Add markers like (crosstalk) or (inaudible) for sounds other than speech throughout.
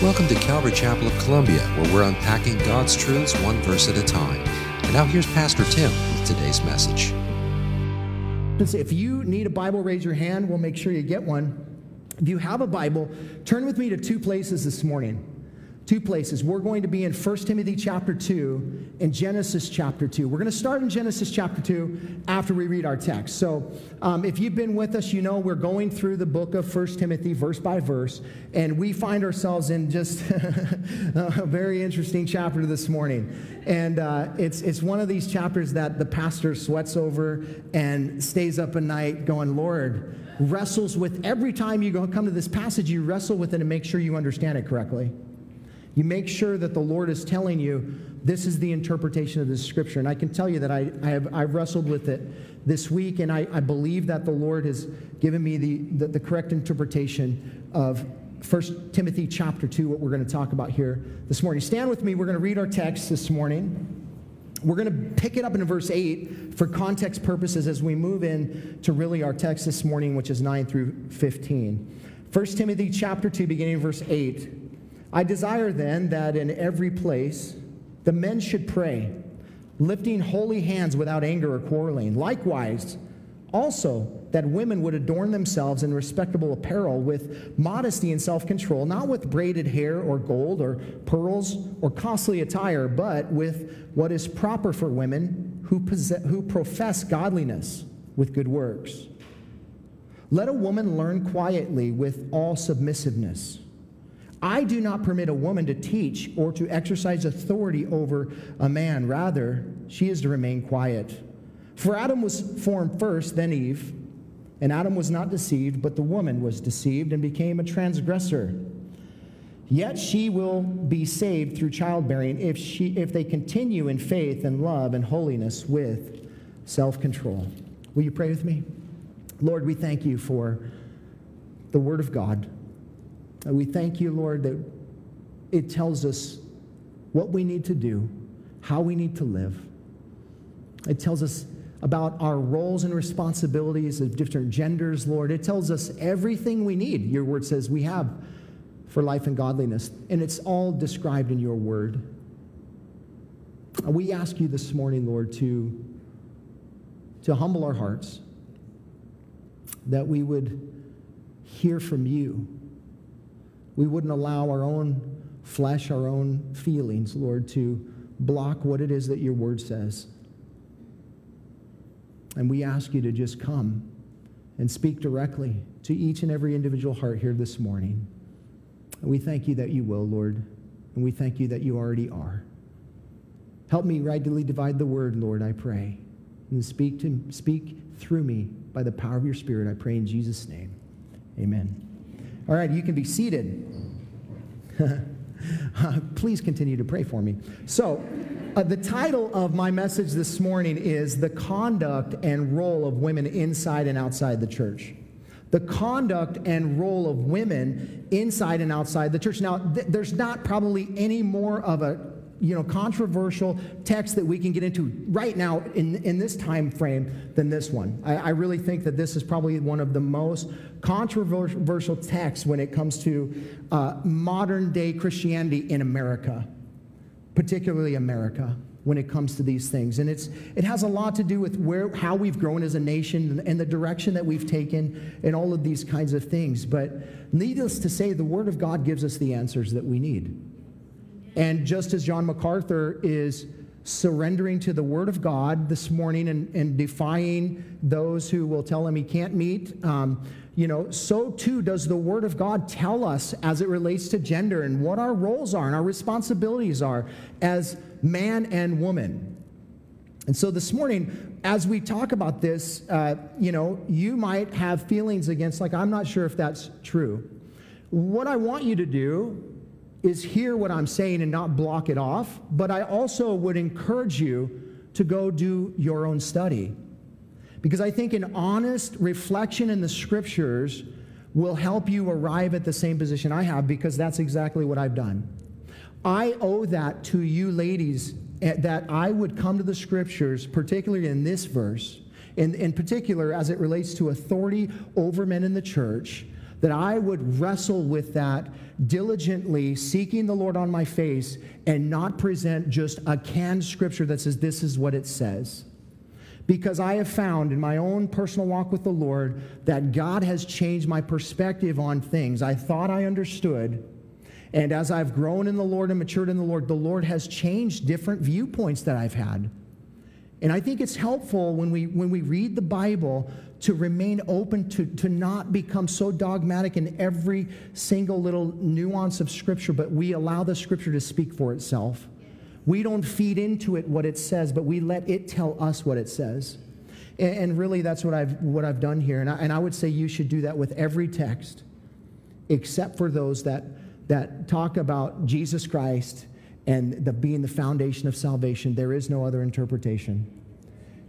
Welcome to Calvary Chapel of Columbia, where we're unpacking God's truths one verse at a time. And now here's Pastor Tim with today's message. If you need a Bible, raise your hand. We'll make sure you get one. If you have a Bible, turn with me to two places this morning two places. We're going to be in 1 Timothy chapter 2 and Genesis chapter 2. We're going to start in Genesis chapter 2 after we read our text. So um, if you've been with us, you know we're going through the book of 1 Timothy verse by verse, and we find ourselves in just (laughs) a very interesting chapter this morning. And uh, it's, it's one of these chapters that the pastor sweats over and stays up at night going, Lord, wrestles with every time you go come to this passage, you wrestle with it and make sure you understand it correctly. You make sure that the Lord is telling you this is the interpretation of this scripture. And I can tell you that I, I have I've wrestled with it this week, and I, I believe that the Lord has given me the, the, the correct interpretation of 1 Timothy chapter 2, what we're going to talk about here this morning. Stand with me. We're going to read our text this morning. We're going to pick it up in verse 8 for context purposes as we move in to really our text this morning, which is 9 through 15. 1 Timothy chapter 2, beginning verse 8. I desire then that in every place the men should pray, lifting holy hands without anger or quarreling. Likewise, also that women would adorn themselves in respectable apparel with modesty and self control, not with braided hair or gold or pearls or costly attire, but with what is proper for women who, possess, who profess godliness with good works. Let a woman learn quietly with all submissiveness. I do not permit a woman to teach or to exercise authority over a man. Rather, she is to remain quiet. For Adam was formed first, then Eve. And Adam was not deceived, but the woman was deceived and became a transgressor. Yet she will be saved through childbearing if, she, if they continue in faith and love and holiness with self control. Will you pray with me? Lord, we thank you for the Word of God. And we thank you, Lord, that it tells us what we need to do, how we need to live. It tells us about our roles and responsibilities of different genders, Lord. It tells us everything we need, your word says we have for life and godliness. And it's all described in your word. We ask you this morning, Lord, to, to humble our hearts, that we would hear from you we wouldn't allow our own flesh, our own feelings, Lord, to block what it is that your word says. And we ask you to just come and speak directly to each and every individual heart here this morning. And we thank you that you will, Lord, and we thank you that you already are. Help me rightly divide the word, Lord, I pray. And speak to speak through me by the power of your spirit, I pray in Jesus' name. Amen. All right, you can be seated. (laughs) Please continue to pray for me. So, uh, the title of my message this morning is The Conduct and Role of Women Inside and Outside the Church. The conduct and role of women inside and outside the church. Now, th- there's not probably any more of a you know, controversial text that we can get into right now in, in this time frame than this one. I, I really think that this is probably one of the most controversial texts when it comes to uh, modern day Christianity in America, particularly America when it comes to these things. And it's it has a lot to do with where how we've grown as a nation and the direction that we've taken and all of these kinds of things. But needless to say the word of god gives us the answers that we need and just as John MacArthur is surrendering to the Word of God this morning and, and defying those who will tell him he can't meet, um, you know, so too does the Word of God tell us as it relates to gender and what our roles are and our responsibilities are as man and woman. And so this morning, as we talk about this, uh, you know, you might have feelings against, like, I'm not sure if that's true. What I want you to do is hear what I'm saying and not block it off, but I also would encourage you to go do your own study. Because I think an honest reflection in the scriptures will help you arrive at the same position I have because that's exactly what I've done. I owe that to you ladies eh, that I would come to the scriptures, particularly in this verse, in, in particular as it relates to authority over men in the church, that I would wrestle with that diligently, seeking the Lord on my face, and not present just a canned scripture that says, This is what it says. Because I have found in my own personal walk with the Lord that God has changed my perspective on things I thought I understood. And as I've grown in the Lord and matured in the Lord, the Lord has changed different viewpoints that I've had. And I think it's helpful when we, when we read the Bible to remain open to, to not become so dogmatic in every single little nuance of Scripture, but we allow the Scripture to speak for itself. We don't feed into it what it says, but we let it tell us what it says. And, and really, that's what I've, what I've done here. And I, and I would say you should do that with every text, except for those that, that talk about Jesus Christ and the, being the foundation of salvation. There is no other interpretation.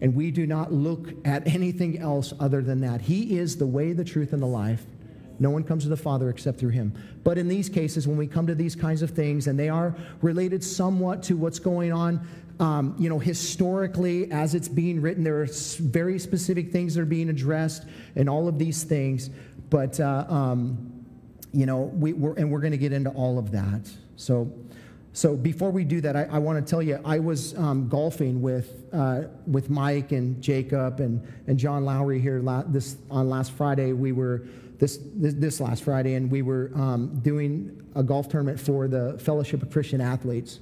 And we do not look at anything else other than that. He is the way, the truth, and the life. No one comes to the Father except through him. But in these cases, when we come to these kinds of things, and they are related somewhat to what's going on, um, you know, historically as it's being written, there are very specific things that are being addressed and all of these things. But, uh, um, you know, we, we're, and we're going to get into all of that. So, so before we do that, I, I want to tell you, I was um, golfing with, uh, with Mike and Jacob and, and John Lowry here la- this, on last Friday. We were, this, this, this last Friday, and we were um, doing a golf tournament for the Fellowship of Christian Athletes.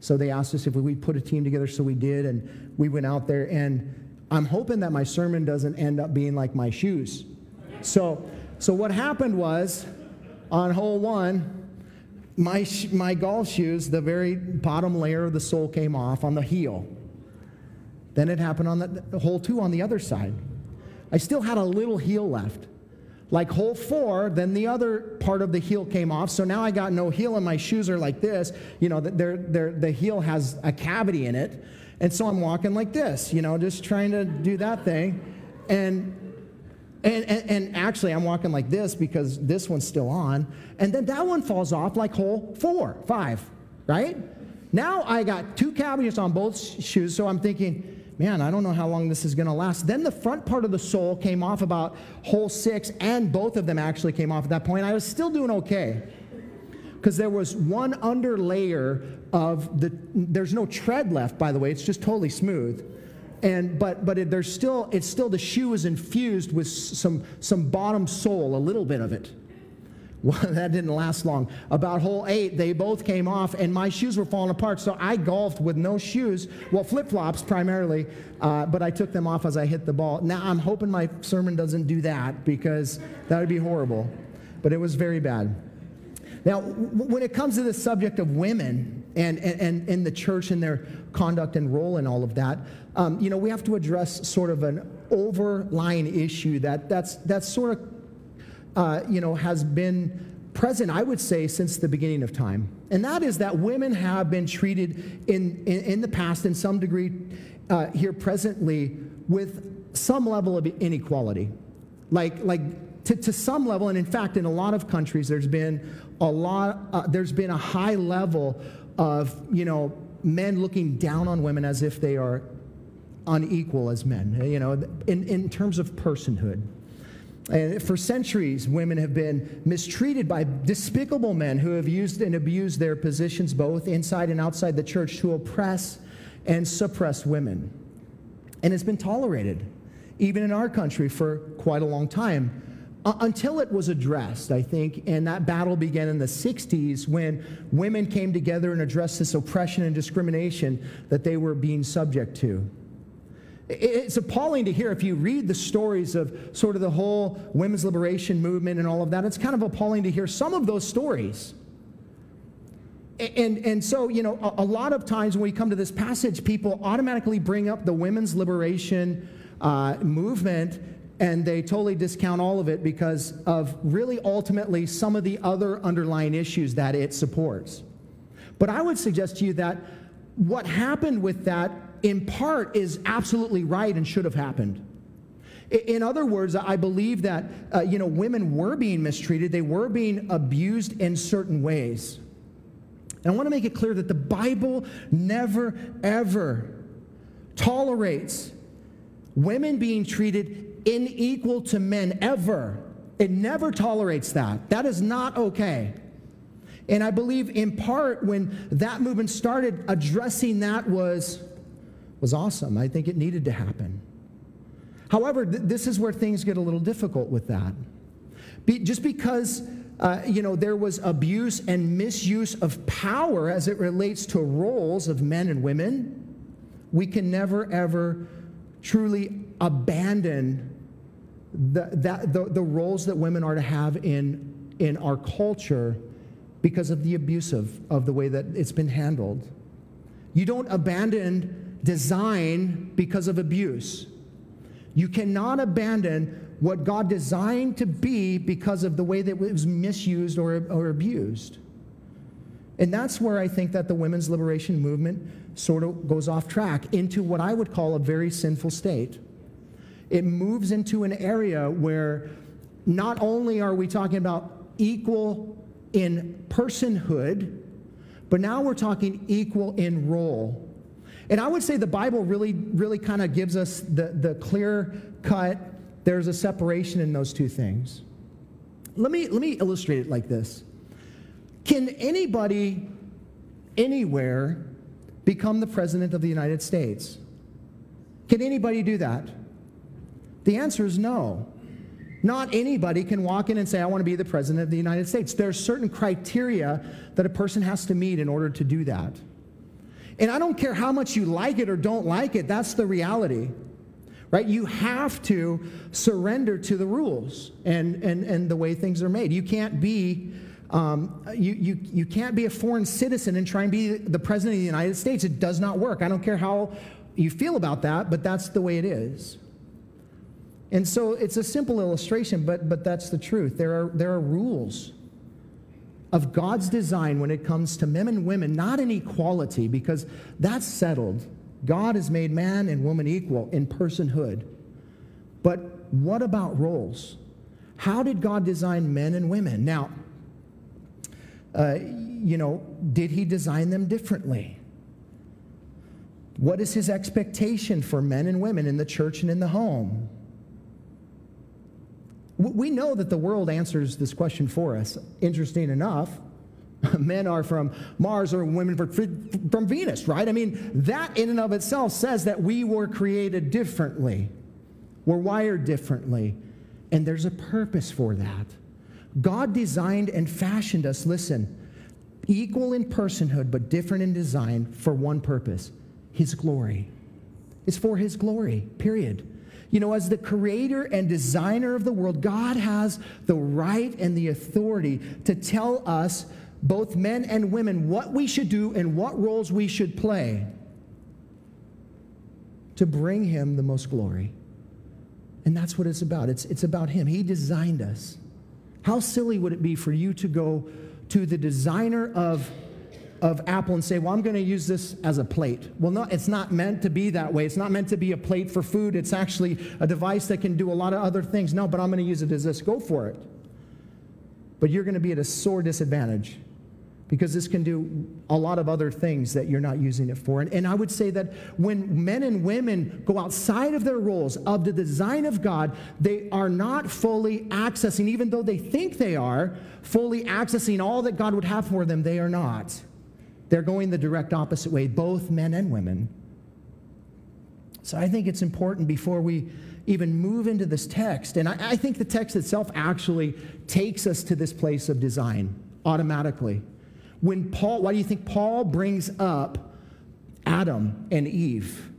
So they asked us if we'd put a team together, so we did, and we went out there. And I'm hoping that my sermon doesn't end up being like my shoes. So, so what happened was on hole one, my, my golf shoes, the very bottom layer of the sole came off on the heel. Then it happened on the, the hole two on the other side. I still had a little heel left. Like hole four, then the other part of the heel came off. So now I got no heel and my shoes are like this. You know, they're, they're, the heel has a cavity in it. And so I'm walking like this, you know, just trying to do that thing. And and, and, and, actually, I'm walking like this because this one's still on. And then that one falls off like hole four, five, right? Now I got two cavities on both shoes, so I'm thinking, man, I don't know how long this is going to last. Then the front part of the sole came off about hole six, and both of them actually came off at that point. I was still doing okay because there was one under layer of the, there's no tread left, by the way, it's just totally smooth and but but it, there's still it's still the shoe is infused with some some bottom sole a little bit of it. (laughs) Well, that didn't last long. About hole eight they both came off and my shoes were falling apart. So i golfed with no shoes well flip-flops primarily uh, but i took them off as i hit the ball. Now i'm hoping my sermon doesn't do that because that would be horrible but it was very bad. Now, when it comes to the subject of women and, and, and the church and their conduct and role in all of that, um, you know, we have to address sort of an overlying issue that that's, that's sort of, uh, you know, has been present, I would say, since the beginning of time. And that is that women have been treated in, in, in the past, in some degree, uh, here presently, with some level of inequality. Like, like to, to some level, and in fact, in a lot of countries, there's been a lot, uh, there's been a high level of, you know, men looking down on women as if they are unequal as men, eh, you know, in, in terms of personhood. And for centuries, women have been mistreated by despicable men who have used and abused their positions both inside and outside the church to oppress and suppress women. And it's been tolerated, even in our country, for quite a long time until it was addressed, I think, and that battle began in the 60s when women came together and addressed this oppression and discrimination that they were being subject to. It's appalling to hear if you read the stories of sort of the whole women's liberation movement and all of that. It's kind of appalling to hear some of those stories. And, and so, you know, a, lot of times when we come to this passage, people automatically bring up the women's liberation uh, movement and they totally discount all of it because of really ultimately some of the other underlying issues that it supports. But I would suggest to you that what happened with that, in part, is absolutely right and should have happened. In other words, I believe that uh, you know women were being mistreated; they were being abused in certain ways. And I want to make it clear that the Bible never, ever tolerates women being treated unequal to men ever. It never tolerates that. That is not okay. And I believe in part when that movement started, addressing that was, was awesome. I think it needed to happen. However, th- this is where things get a little difficult with that. Be- just because uh, you know there was abuse and misuse of power as it relates to roles of men and women, we can never ever truly abandon the, that, the, the roles that women are to have in, in our culture because of the abuse of, of the way that it's been handled. You don't abandon design because of abuse. You cannot abandon what God designed to be because of the way that it was misused or, or abused. And that's where I think that the women's liberation movement sort of goes off track into what I would call a very sinful state. It moves into an area where not only are we talking about equal in personhood, but now we're talking equal in role. And I would say the Bible really, really kind of gives us the, the clear cut, there's a separation in those two things. Let me, let me illustrate it like this Can anybody anywhere become the President of the United States? Can anybody do that? The answer is no. Not anybody can walk in and say, I want to be the President of the United States. There are certain criteria that a person has to meet in order to do that. And I don't care how much you like it or don't like it, that's the reality. Right? You have to surrender to the rules and, and, and the way things are made. You can't be um, you, you, you can't be a foreign citizen and try and be the president of the United States. It does not work. I don't care how you feel about that, but that's the way it is. And so it's a simple illustration, but, but that's the truth. There are, there are rules of God's design when it comes to men and women, not in equality, because that's settled. God has made man and woman equal in personhood. But what about roles? How did God design men and women? Now, uh, you know, did he design them differently? What is his expectation for men and women in the church and in the home? We know that the world answers this question for us. Interesting enough, (laughs) men are from Mars or women from Venus, right? I mean, that in and of itself says that we were created differently, we're wired differently, and there's a purpose for that. God designed and fashioned us, listen, equal in personhood, but different in design for one purpose His glory. It's for His glory, period. You know, as the creator and designer of the world, God has the right and the authority to tell us, both men and women, what we should do and what roles we should play to bring Him the most glory. And that's what it's about. It's, it's about Him. He designed us. How silly would it be for you to go to the designer of of Apple and say, well, I'm going to use this as a plate. Well, no, it's not meant to be that way. It's not meant to be a plate for food. It's actually a device that can do a lot of other things. No, but I'm going to use it as this. Go for it. But you're going to be at a sore disadvantage because this can do a lot of other things that you're not using it for. And, and, I would say that when men and women go outside of their roles, of the design of God, they are not fully accessing, even though they think they are, fully accessing all that God would have for them, they are not. They're going the direct opposite way, both men and women. So I think it's important before we even move into this text, and I, I, think the text itself actually takes us to this place of design automatically. When Paul, why do you think Paul brings up Adam and Eve?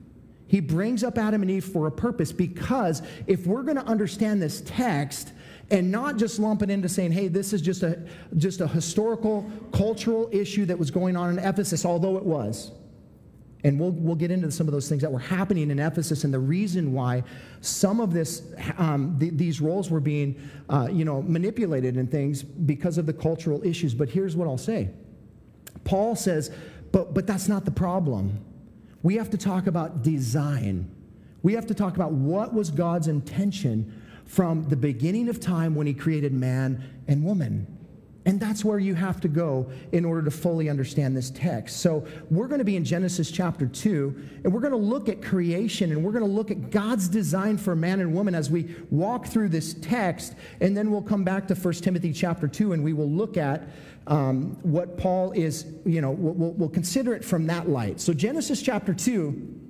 He brings up Adam and Eve for a purpose because if we're going to understand this text, and not just lump it into saying, hey, this is just a, just a historical, cultural issue that was going on in Ephesus, although it was. And we'll, we'll get into some of those things that were happening in Ephesus and the reason why some of this, um, the, these roles were being, uh, you know, manipulated and things because of the cultural issues. But here's what I'll say. Paul says, but, but that's not the problem. We have to talk about design. We have to talk about what was God's intention from the beginning of time when he created man and woman. And that's where you have to go in order to fully understand this text. So, we're going to be in Genesis chapter 2, and we're going to look at creation and we're going to look at God's design for man and woman as we walk through this text. And then we'll come back to 1 Timothy chapter 2 and we will look at um, what Paul is, you know, we'll, we'll consider it from that light. So, Genesis chapter 2.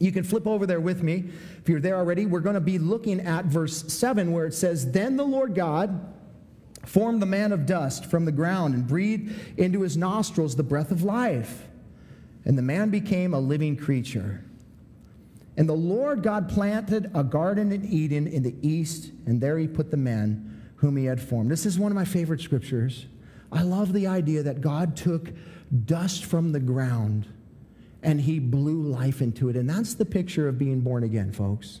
You can flip over there with me. If you're there already, we're going to be looking at verse 7 where it says, Then the Lord God, formed the man of dust from the ground and breathed into his nostrils the breath of life. And the man became a living creature. And the Lord God planted a garden in Eden in the east, and there he put the man whom he had formed. This is one of my favorite scriptures. I love the idea that God took dust from the ground and he blew life into it. And that's the picture of being born again, folks.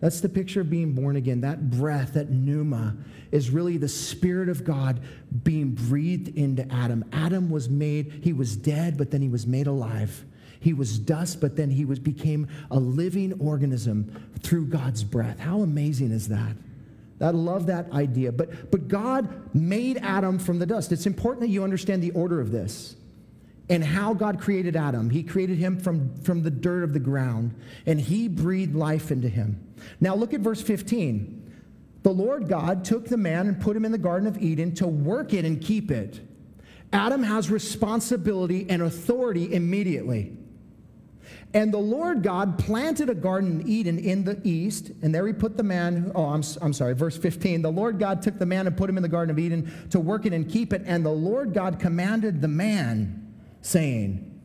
That's the picture of being born again. That breath, that pneuma, is really the Spirit of God being breathed into Adam. Adam was made, he was dead, but then he was made alive. He was dust, but then he was, became a living organism through God's breath. How amazing is that? I love that idea. But, but God made Adam from the dust. It's important that you understand the order of this and how God created Adam. He created him from, from the dirt of the ground, and he breathed life into him. Now, look at verse 15. The Lord God took the man and put him in the Garden of Eden to work it and keep it. Adam has responsibility and authority immediately. And the Lord God planted a garden in Eden in the east, and there he put the man. Oh, I'm, I'm sorry, verse 15. The Lord God took the man and put him in the Garden of Eden to work it and keep it. And the Lord God commanded the man, saying,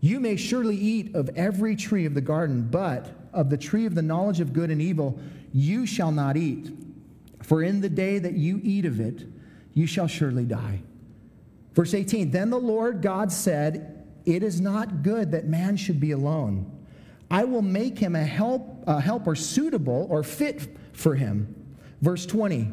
You may surely eat of every tree of the garden, but of the tree of the knowledge of good and evil you shall not eat. For in the day that you eat of it, you shall surely die. Verse 18 Then the Lord God said, It is not good that man should be alone. I will make him a, help, a helper suitable or fit for him. Verse 20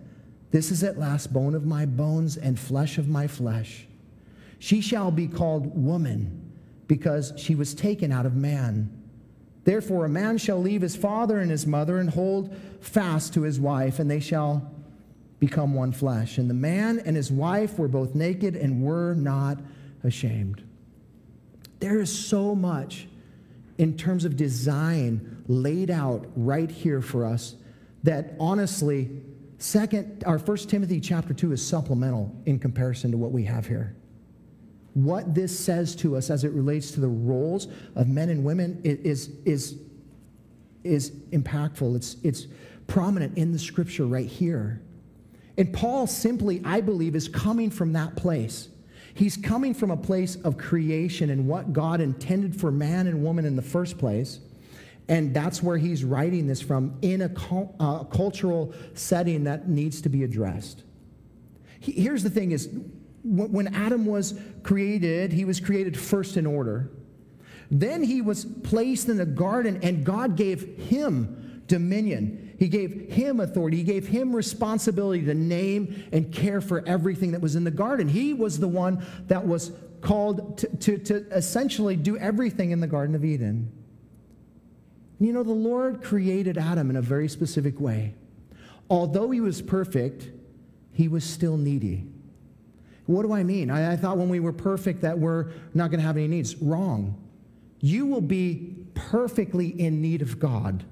This is at last bone of my bones and flesh of my flesh. She shall be called woman because she was taken out of man. Therefore, a man shall leave his father and his mother and hold fast to his wife, and they shall become one flesh. And the man and his wife were both naked and were not ashamed. There is so much in terms of design laid out right here for us that honestly, second, our first Timothy chapter 2 is supplemental in comparison to what we have here what this says to us as it relates to the roles of men and women is, is, is impactful. It's, it's prominent in the scripture right here. And Paul simply, I believe, is coming from that place. He's coming from a place of creation and what God intended for man and woman in the first place. And that's where he's writing this from in a, uh, cultural setting that needs to be addressed. Here's the thing is when Adam was created, he was created first in order. Then he was placed in a garden, and God gave him dominion. He gave him authority. He gave him responsibility to name and care for everything that was in the garden. He was the one that was called to, to, to essentially do everything in the Garden of Eden. You know, the Lord created Adam in a very specific way. Although he was perfect, he was still needy. What do I mean? I, I thought when we were perfect that we're not going to have any needs. Wrong. You will be perfectly in need of God.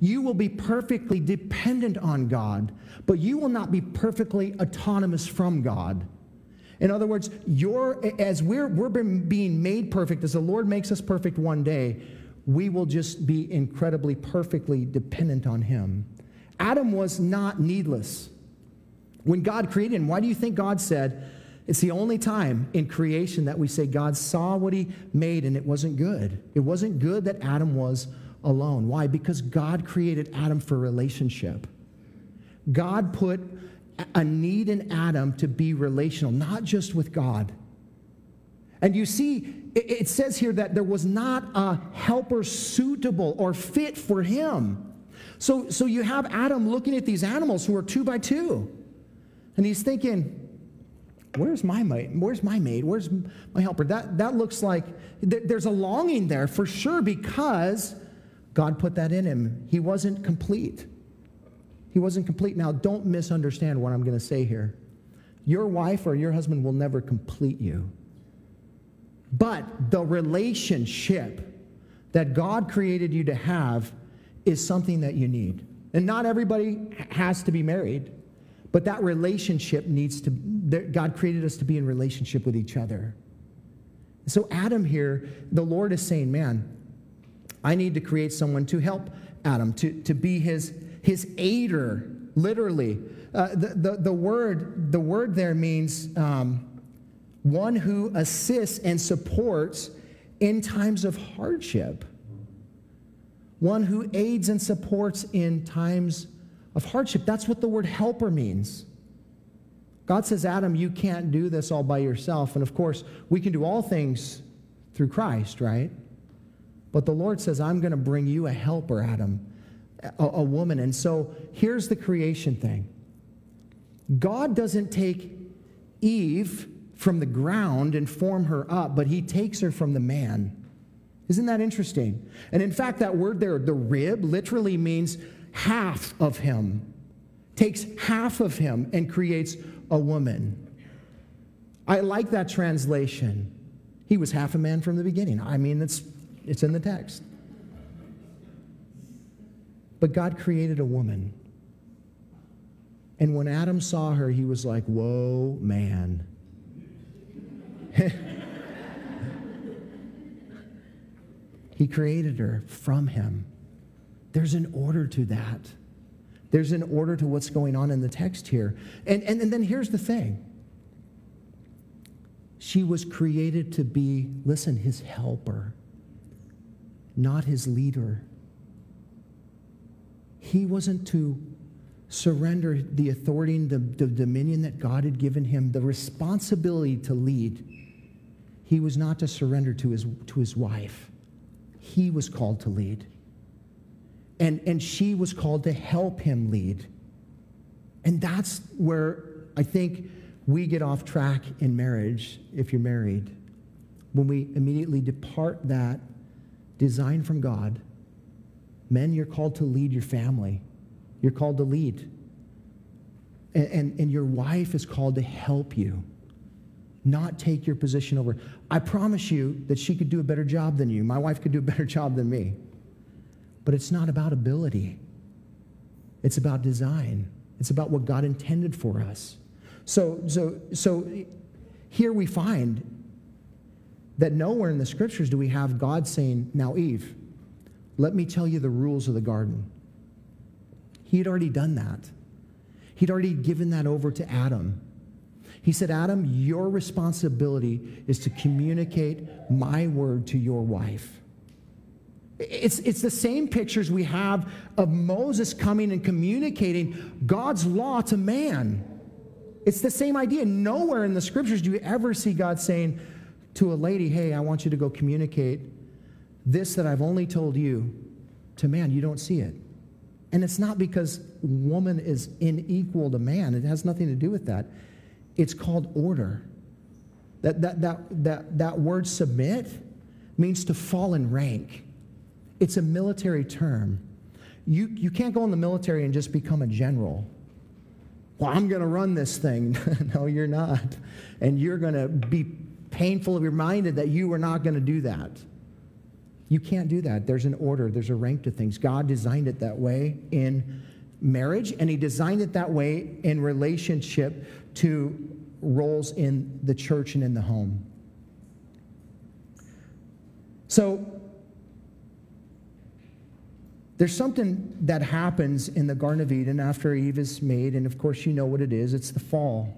You will be perfectly dependent on God, but you will not be perfectly autonomous from God. In other words, you're, as we're, we're being made perfect, as the Lord makes us perfect one day, we will just be incredibly perfectly dependent on Him. Adam was not needless. When God created him, why do you think God said, it's the only time in creation that we say God saw what he made and it wasn't good. It wasn't good that Adam was alone. Why? Because God created Adam for relationship. God put a need in Adam to be relational, not just with God. And you see, it says here that there was not a helper suitable or fit for him. So, so you have Adam looking at these animals who are two by two, and he's thinking, Where's my mate? Where's my mate? Where's my helper? That, that looks like there's a longing there for sure because God put that in him. He wasn't complete. He wasn't complete. Now, don't misunderstand what I'm going to say here. Your wife or your husband will never complete you. But the relationship that God created you to have is something that you need. And not everybody has to be married, but that relationship needs to, God created us to be in relationship with each other. So, Adam here, the Lord is saying, man, I need to create someone to help Adam, to, to be his, his aider, literally. Uh, the, the, the, word, the word there means um, one who assists and supports in times of hardship, one who aids and supports in times of hardship. That's what the word helper means. God says, Adam, you can't do this all by yourself. And of course, we can do all things through Christ, right? But the Lord says, I'm going to bring you a helper, Adam, a, a, woman. And so here's the creation thing God doesn't take Eve from the ground and form her up, but he takes her from the man. Isn't that interesting? And in fact, that word there, the rib, literally means half of him, takes half of him and creates a woman. I like that translation. He was half a man from the beginning. I mean, it's, it's in the text. But God created a woman. And when Adam saw her, he was like, Whoa, man. (laughs) he created her from him. There's an order to that. There's an order to what's going on in the text here. And, and, and then here's the thing she was created to be, listen, his helper, not his leader. He wasn't to surrender the authority and the, the dominion that God had given him, the responsibility to lead he was not to surrender to his, to his wife. He was called to lead. And, and she was called to help him lead. And that's where I think we get off track in marriage if you're married. When we immediately depart that design from God. Men, you're called to lead your family, you're called to lead. And, and, and your wife is called to help you not take your position over. I promise you that she could do a better job than you. My wife could do a (laughs) better job than me. But it's not about ability, it's about design, it's about what God intended for us. So, so, so here we find that nowhere in the scriptures do we have God saying, Now, Eve, let me tell you the rules of the garden. He had already done that. He'd already given that over to Adam. He said, Adam, your responsibility is to communicate my word to your wife. It's, it's the same pictures we have of Moses coming and communicating God's law to man. It's the same idea. Nowhere in the scriptures do you ever see God saying to a lady, Hey, I want you to go communicate this that I've only told you to man. You don't see it. And it's not because woman is unequal to man, it has nothing to do with that. It's called order. That, that, that, that, that word submit means to fall in rank. It's a military term. You, you can't go in the military and just become a general. Well, I'm going to run this thing. (laughs) no, you're not. And you're going to be painfully reminded that you are not going to do that. You can't do that. There's an order, there's a rank to things. God designed it that way in marriage, and He designed it that way in relationship to roles in the church and in the home. So, there's something that happens in the Garden of Eden after Eve is made, and of course, you know what it is it's the fall.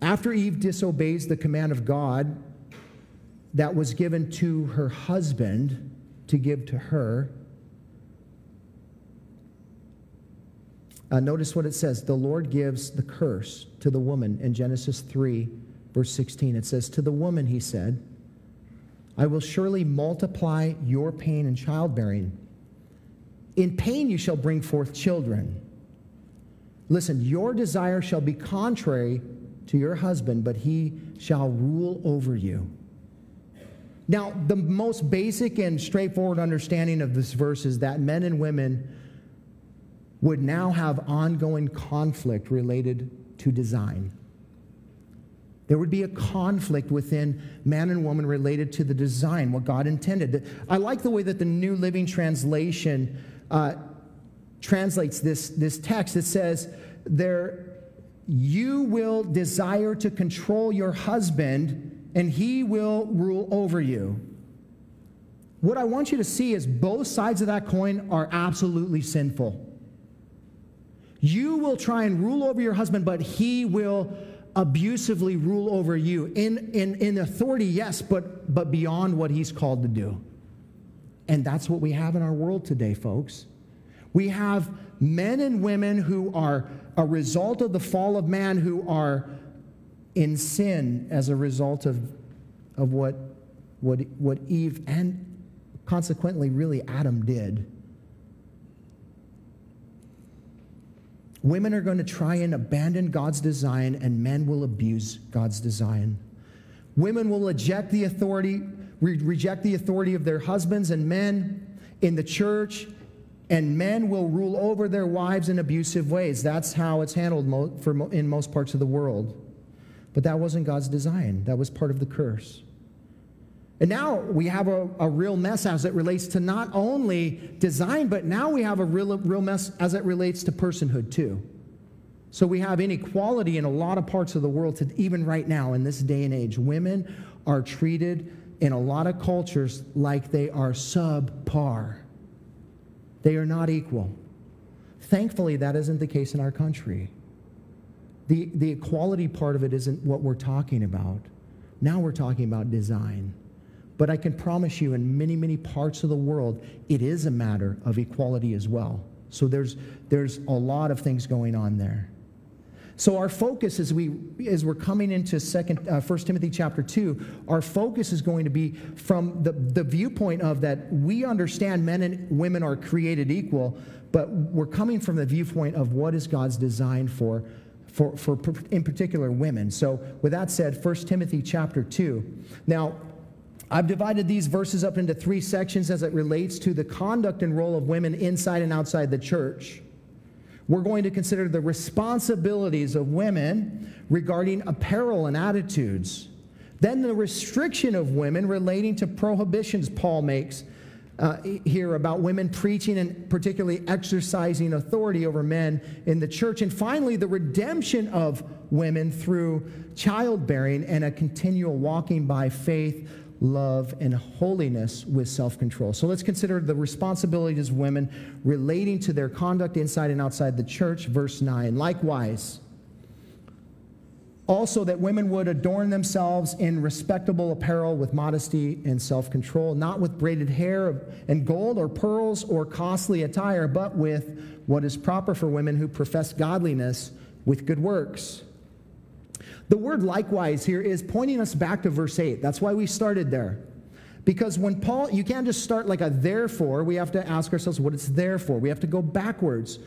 After Eve disobeys the command of God that was given to her husband to give to her, Uh, notice what it says the Lord gives the curse to the woman in Genesis 3, verse 16. It says, To the woman, he said, I will surely multiply your pain in childbearing. In pain you shall bring forth children. Listen, your desire shall be contrary to your husband, but he shall rule over you. Now, the most basic and straightforward understanding of this verse is that men and women would now have ongoing conflict related to design. There would be a conflict within man and woman related to the design, what God intended. I like the way that the New Living Translation uh, translates this, this text. It says, there, you will desire to control your husband, and he will rule over you. What I want you to see is both sides of that coin are absolutely sinful. You will try and rule over your husband, but he will abusively rule over you in, in, in authority, yes, but, but beyond what he's called to do. And that's what we have in our world today, folks. We have men and women who are a result of the fall of man, who are in sin as a result of, of what, what, what Eve and consequently, really, Adam did. Women are going to try and abandon God's design, and men will abuse God's design. Women will reject the authority, re- reject the authority of their husbands and men in the church, and men will rule over their wives in abusive ways. That's how it's handled mo- mo- in most parts of the world. But that wasn't God's design, that was part of the curse. And now we have a, a real mess as it relates to not only design, but now we have a real, real mess as it relates to personhood too. So we have inequality in a lot of parts of the world, to, even right now in this day and age. Women are treated in a lot of cultures like they are subpar, they are not equal. Thankfully, that isn't the case in our country. The, the equality part of it isn't what we're talking about. Now we're talking about design. But I can promise you, in many, many parts of the world, it is a matter of equality as well. So there's, there's a lot of things going on there. So our focus as we as we're coming into second uh, 1 Timothy chapter 2, our focus is going to be from the, the viewpoint of that we understand men and women are created equal, but we're coming from the viewpoint of what is God's design for for, for in particular women. So with that said, 1 Timothy chapter 2. Now, I've divided these verses up into three sections as it relates to the conduct and role of women inside and outside the church. We're going to consider the responsibilities of women regarding apparel and attitudes. Then the restriction of women relating to prohibitions Paul makes uh, here about women preaching and particularly exercising authority over men in the church. And finally, the redemption of women through childbearing and a continual walking by faith love, and holiness with self control. So let's consider the responsibilities of women relating to their conduct inside and outside the church. Verse 9. Likewise, also that women would adorn themselves in respectable apparel with modesty and self control, not with braided hair and gold or pearls or costly attire, but with what is proper for women who profess godliness with good works. The word likewise here is pointing us back to verse 8. That's why we started there. Because when Paul, you can't just start like a therefore. We have to ask ourselves what it's there for. We have to go backwards.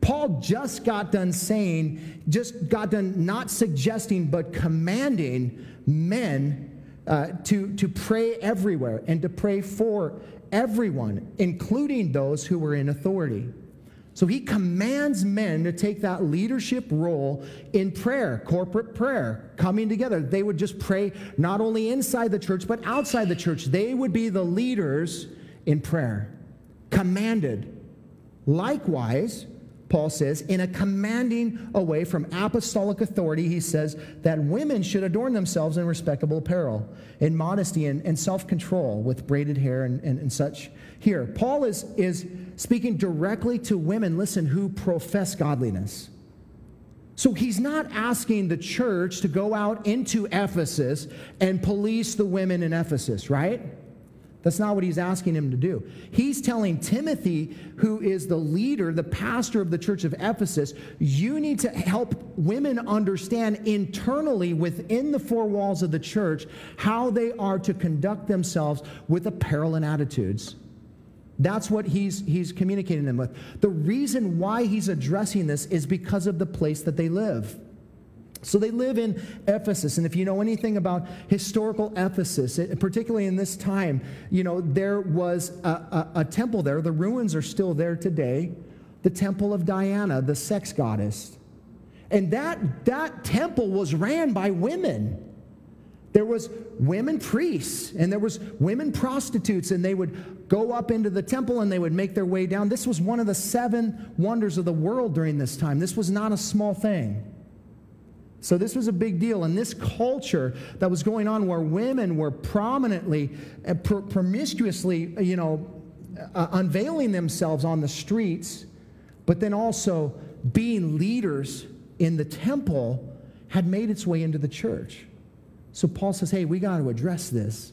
Paul just got done saying, just got done not suggesting, but commanding men uh, to, to pray everywhere and to pray for everyone, including those who were in authority. So he commands men to take that leadership role in prayer, corporate prayer, coming together. They would just pray not only inside the church, but outside the church. They would be the leaders in prayer. Commanded. Likewise, Paul says, in a commanding away from apostolic authority, he says that women should adorn themselves in respectable apparel, in modesty and, and self control, with braided hair and, and, and such here. Paul is, is speaking directly to women, listen, who profess godliness. So he's not asking the church to go out into Ephesus and police the women in Ephesus, right? That's not what he's asking him to do. He's telling Timothy, who is the leader, the pastor of the church of Ephesus, you need to help women understand internally within the four walls of the church how they are to conduct themselves with apparel and attitudes. That's what he's, he's communicating them with. The reason why he's addressing this is because of the place that they live. So they live in Ephesus, and if you know anything about historical Ephesus, particularly in this time, you know, there was a, a, a, temple there. The ruins are still there today. The temple of Diana, the sex goddess. And that, that temple was ran by women. There was women priests and there was women prostitutes and they would go up into the temple and they would make their way down. This was one of the seven wonders of the world during this time. This was not a small thing. So this was a big deal. And this culture that was going on where women were prominently, uh, promiscuously, you know, uh, unveiling themselves on the streets, but then also being leaders in the temple had made its way into the church. So Paul says, hey, we got to address this.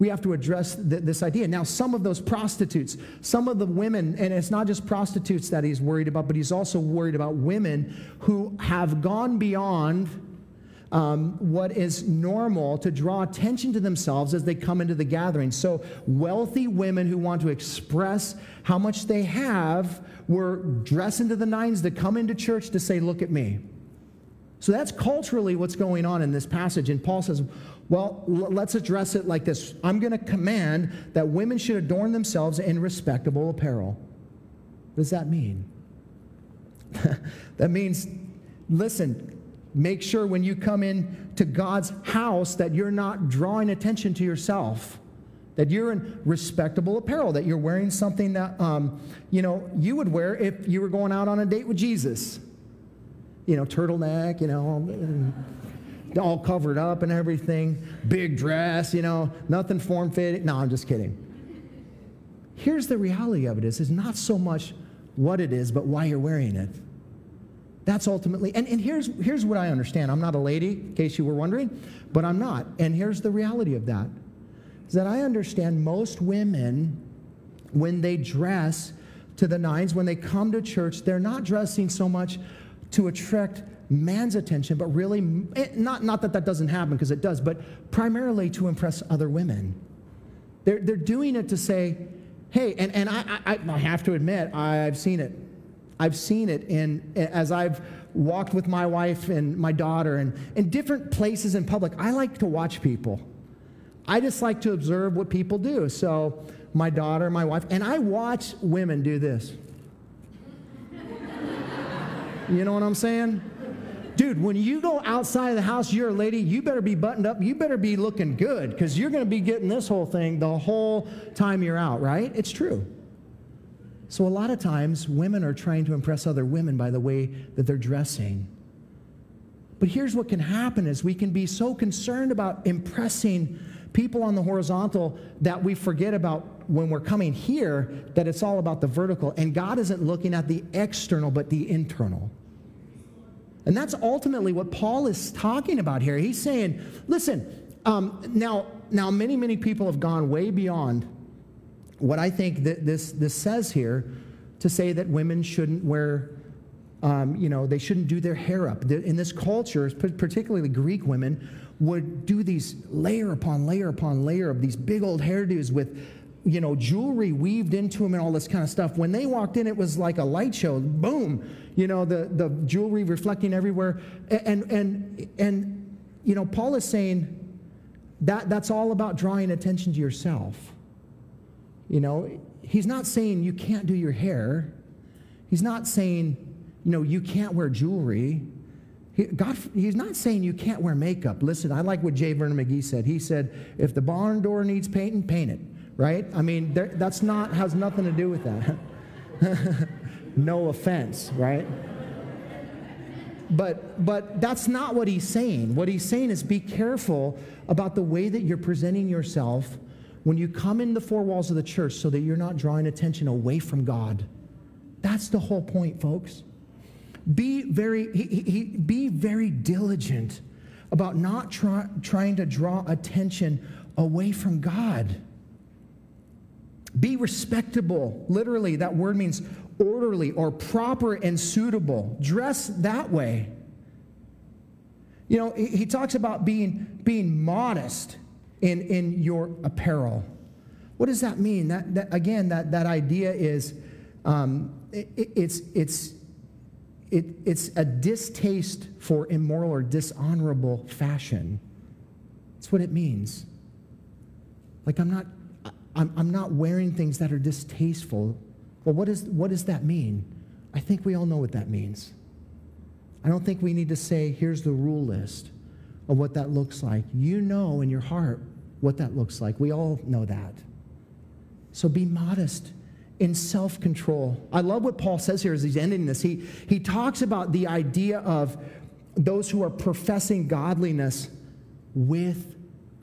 We have to address th- this idea. Now, some of those prostitutes, some of the women, and it's not just prostitutes that he's worried about, but he's also worried about women who have gone beyond um, what is normal to draw attention to themselves as they come into the gathering. So, wealthy women who want to express how much they have were dressing to the nines to come into church to say, Look at me. So that's culturally what's going on in this passage. And Paul says, well, let's address it like this I'm going to command that women should adorn themselves in respectable apparel. What does that mean? (laughs) that means, listen, make sure when you come in to God's house that you're not drawing attention to yourself that you're in respectable apparel, that you're wearing something that um, you know you would wear if you were going out on a date with Jesus you know, turtleneck, you know, all covered up and everything, big dress, you know, nothing form fitting. No, I'm just kidding. Here's the reality of it is, is not so much what it is, but why you're wearing it. That's ultimately, and, and here's, here's what I understand. I'm not a lady, in case you were wondering, but I'm not. And here's the reality of that is that I understand most women, when they dress to the nines, when they come to church, they're not dressing so much to attract man's attention, but really, eh, not, not that that doesn't happen because it does, but primarily to impress other women. They're, they're doing it to say, hey, and, and I, I, I have to admit, I've seen it. I've seen it in, as I've walked with my wife and my daughter and in different places in public. I like to watch people. I just like to observe what people do. So, my daughter, my wife, and I watch women do this. You know what I'm saying? Dude, when you go outside of the house, you're a lady, you better be buttoned up. You better be looking good because you're going to be getting this whole thing the whole time you're out, right? It's true. So, a lot of times, women are trying to impress other women by the way that they're dressing. But here's what can happen is we can be so concerned about impressing people on the horizontal that we forget about when we're coming here that it's all about the vertical. And God isn't looking at the external, but the internal. And that's ultimately what Paul is talking about here. He's saying, listen, um, now, now many, many people have gone way beyond what I think that this, this says here to say that women shouldn't wear, um, you know, they shouldn't do their hair up. In this culture, particularly Greek women, would do these layer upon layer upon layer of these big old hairdos with you know, jewelry weaved into them and all this kind of stuff. When they walked in, it was like a light show. Boom, you know, the, the jewelry reflecting everywhere. And, and, and, you know, Paul is saying that that's all about drawing attention to yourself. You know, he's not saying you can't do your hair. He's not saying, you know, you can't wear jewelry. God, he's not saying you can't wear makeup. Listen, I like what J. Vernon McGee said. He said, if the barn door needs painting, paint it right? I mean, that's not, has nothing to do with that. (laughs) no offense, right? But, but that's not what he's saying. What he's saying is be careful about the way that you're presenting yourself when you come in the four walls of the church so that you're not drawing attention away from God. That's the whole point, folks. Be very, he, he, be very diligent about not try, trying to draw attention away from God. Be respectable. Literally, that word means orderly or proper and suitable. Dress that way. You know, he, talks about being, being modest in, in your apparel. What does that mean? That, that again, that, that idea is um, it, it's, it's, it, it's a distaste for immoral or dishonorable fashion. That's what it means. Like I'm not, I'm, I'm not wearing things that are distasteful. Well, what, is, what does that mean? I think we all know what that means. I don't think we need to say, here's the rule list of what that looks like. You know in your heart what that looks like. We all know that. So be modest in self control. I love what Paul says here as he's ending this. He, he talks about the idea of those who are professing godliness with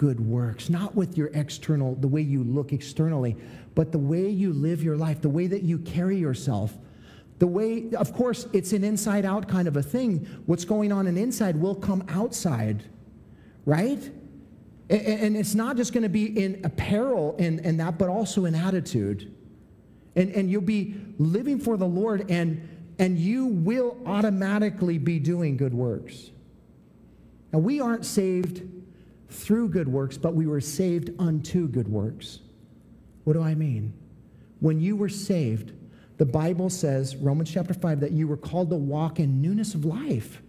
good works, not with your external, the way you look externally, but the way you live your life, the way that you carry yourself. The way, of course, it's an inside out kind of a thing. What's going on in inside will come outside, right? And it's not just going to be in apparel and, and that, but also in attitude. And, and you'll be living for the Lord, and, and you will automatically be doing good works. Now, we aren't saved through good works, but we were saved unto good works. What do I mean? When you were saved, the Bible says, Romans chapter 5, that you were called to walk in newness of life.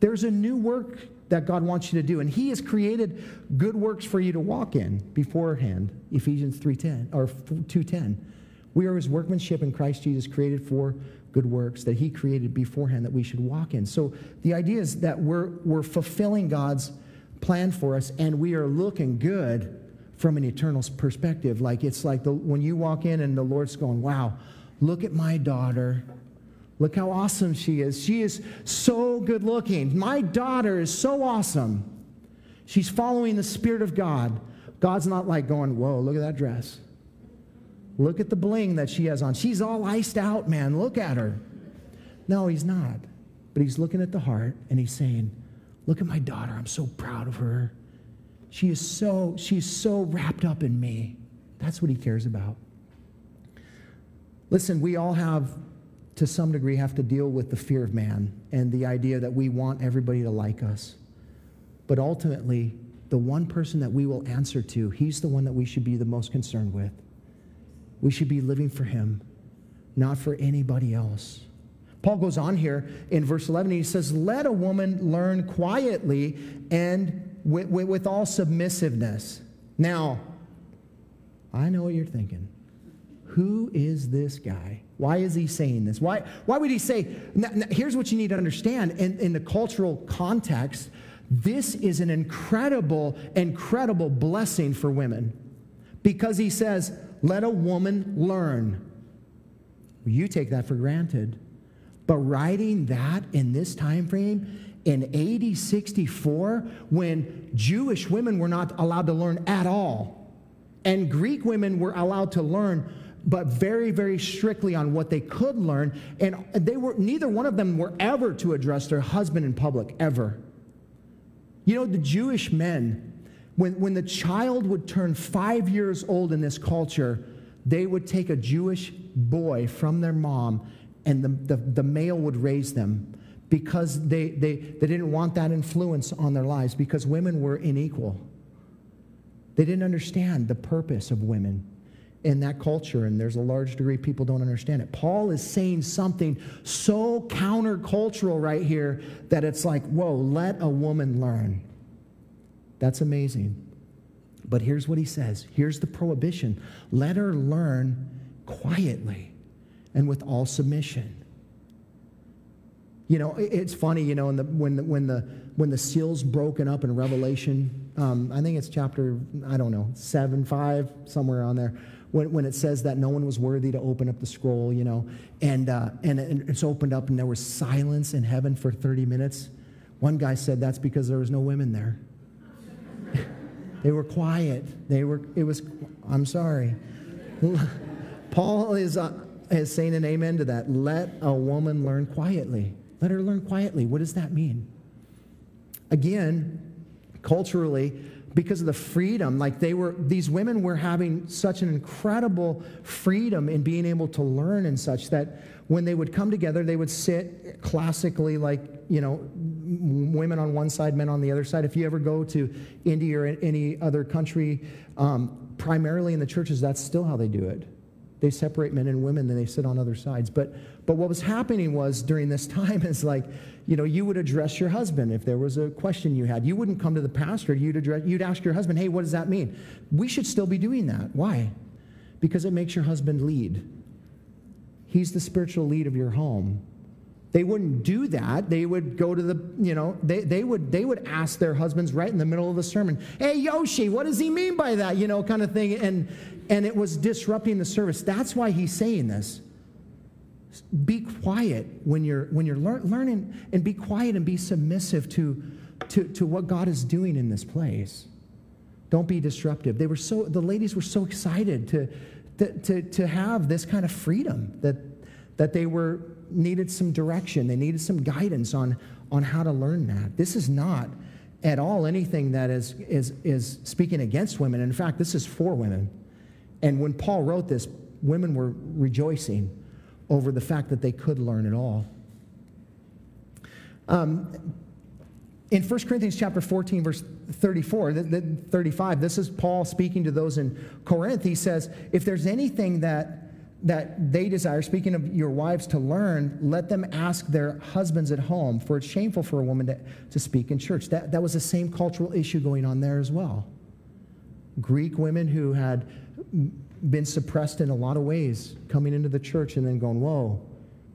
There's a new work that God wants you to do, and He has created good works for you to walk in beforehand. Ephesians 3:10 or 2:10. We are His workmanship in Christ Jesus, created for good works that He created beforehand that we should walk in. So the idea is that we're we're fulfilling God's plan for us, and we are looking good from an eternal perspective. Like it's like the, when you walk in and the Lord's going, "Wow." Look at my daughter. Look how awesome she is. She is so good looking. My daughter is so awesome. She's following the Spirit of God. God's not like going, Whoa, look at that dress. Look at the bling that she has on. She's all iced out, man. Look at her. No, he's not. But he's looking at the heart and he's saying, Look at my daughter. I'm so proud of her. She is so, she's so wrapped up in me. That's what he cares about. Listen, we all have, to some degree, have to deal with the fear of man and the idea that we want everybody to like us. But ultimately, the one person that we will answer to, he's the one that we should be the most concerned with. We should be living for him, not for anybody else. Paul goes on here in verse 11, he says, Let a woman learn quietly and with, with, with all submissiveness. Now, I know what you're thinking. Who is this guy? Why is he saying this? Why, why would he say, now, now, here's what you need to understand in, in the cultural context, this is an incredible, incredible blessing for women because he says, let a woman learn. You take that for granted. But writing that in this time frame in AD 64, when Jewish women were not allowed to learn at all, and Greek women were allowed to learn but very, very strictly on what they could learn. And they were neither one of them were ever to address their husband in public, ever. You know, the Jewish men, when, when the child would turn five years old in this culture, they would take a Jewish boy from their mom, and the, the, the male would raise them because they, they, they didn't want that influence on their lives because women were unequal. They didn't understand the purpose of women in that culture, and there's a large degree people don't understand it. Paul is saying something so countercultural right here that it's like, whoa, let a woman learn. That's amazing. But here's what he says here's the prohibition let her learn quietly and with all submission. You know, it's funny, you know, the, when, the, when, the, when the seal's broken up in Revelation, um, I think it's chapter, I don't know, 7, 5, somewhere on there when, when it says that no one was worthy to open up the scroll, you know, and, uh, and, and it's opened up and there was silence in heaven for 30 minutes. One guy said that's because there was no women there. (laughs) they were quiet. They were, it was, I'm sorry. (laughs) Paul is, uh, is saying an amen to that. Let a woman learn quietly. Let her learn quietly. What does that mean? Again, culturally, because of the freedom. Like they were, these women were having such an incredible freedom in being able to learn and such that when they would come together, they would sit classically like, you know, women on one side, men on the other side. If you ever go to India or any other country, um, primarily in the churches, that's still how they do it. They separate men and women, then they sit on other sides. But, but what was happening was during this (laughs) time is like, you know, you would address your husband if there was a question you had. You wouldn't come to the pastor, you'd, address, you'd ask your husband, hey, what does that mean? We should still be doing that. Why? Because it makes your husband lead. He's the spiritual lead of your home. They wouldn't do that. They would go to the, you know, they, they, would, they would ask their husbands right in the middle of the sermon, hey, Yoshi, what does he mean by that? You know, kind of thing. And, and it was disrupting the service. That's why he's saying this. Be quiet when you're, when you're lear- learning, and be quiet and be submissive to, to, to what God is doing in this place. Don't be disruptive. They were so, the ladies were so excited to, to, to, to have this kind of freedom that, that they were needed some direction they needed some guidance on, on how to learn that this is not at all anything that is, is, is speaking against women in fact this is for women and when paul wrote this women were rejoicing over the fact that they could learn it all um, in 1 corinthians chapter 14 verse 34, the, the 35, this is Paul speaking to those in Corinth. He says, If there's anything that that they desire, speaking of your wives, to learn, let them ask their husbands at home, for it's shameful for a woman to, to speak in church. That, that was the same cultural issue going on there as well. Greek women who had been suppressed in a lot of ways coming into the church and then going, Whoa,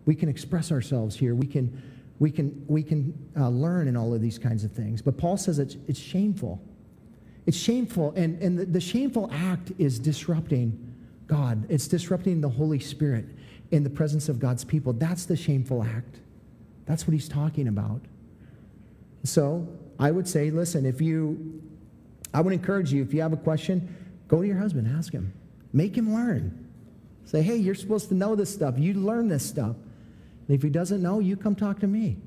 we can express ourselves here. We can we can, we can uh, learn in all of these kinds of things. But Paul says it's, it's shameful. It's shameful, and, and the, the shameful act is disrupting God, it's disrupting the Holy Spirit in the presence of God's people. That's the shameful act. That's what he's talking about. So I would say, listen, if you, I would encourage you, if you have a question, go to your husband, ask him, make him learn. Say, hey, you're supposed to know this stuff. You learn this stuff. And if he doesn't know, you come talk to me.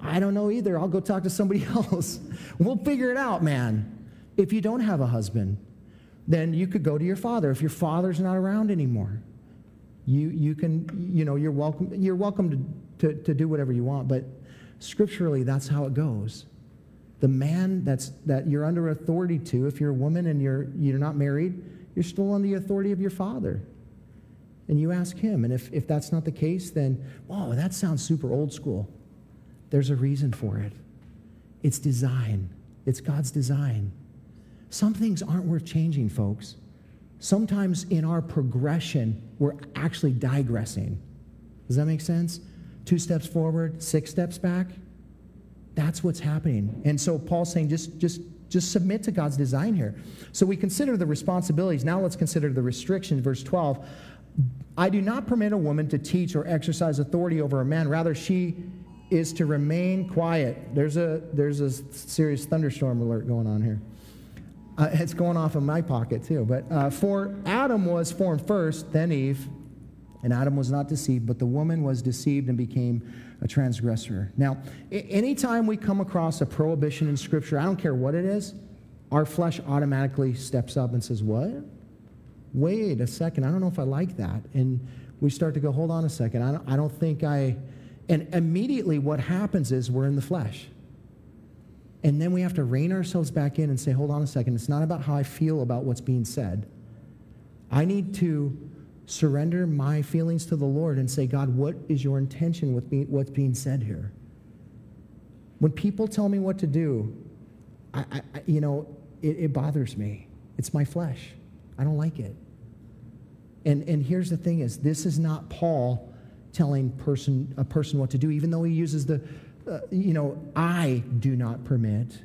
I don't know either. I'll go talk to somebody (laughs) else. we'll figure it out, man. If you don't have a husband, then you could go to your father. If your father's not around anymore, you, you can, you know, you're welcome, you're welcome to, to, to do whatever you want. But scripturally, that's how it goes. The man that's, that you're under authority to, if you're a woman and you're, you're not married, you're still on the authority of your father and you ask him. And if, if that's not the case, then, whoa, that sounds super old school. There's a reason for it. It's design, it's God's design. Some things aren't worth changing, folks. Sometimes in our progression, we're actually digressing. Does that make sense? Two steps forward, six steps back. That's what's happening. And so Paul's saying just, just, just submit to God's design here. So we consider the responsibilities. Now let's consider the restrictions. Verse 12 I do not permit a woman to teach or exercise authority over a man. Rather, she is to remain quiet. There's a, there's a serious thunderstorm alert going on here. Uh, it's going off in my pocket too. But uh, for Adam was formed first, then Eve, and Adam was not deceived, but the woman was deceived and became a transgressor. Now, anytime we come across a prohibition in Scripture, I don't care what it is, our flesh automatically steps up and says, What? wait a second, I don't know if I like that. And we start to go, hold on a second, I don't, I don't think I. And immediately what happens is we're in the flesh. And then we have to rein ourselves back in and say, hold on a second, it's not about how I feel about what's being said. I need to surrender my feelings to the Lord and say, God, what is your intention with me, what's being said here? When people tell me what to do, I, I you know, it, it bothers me. It's my flesh. I don't like it. And, and here's the thing is, this is not Paul telling person, a person what to do, even though he uses the, uh, you know, I do not permit,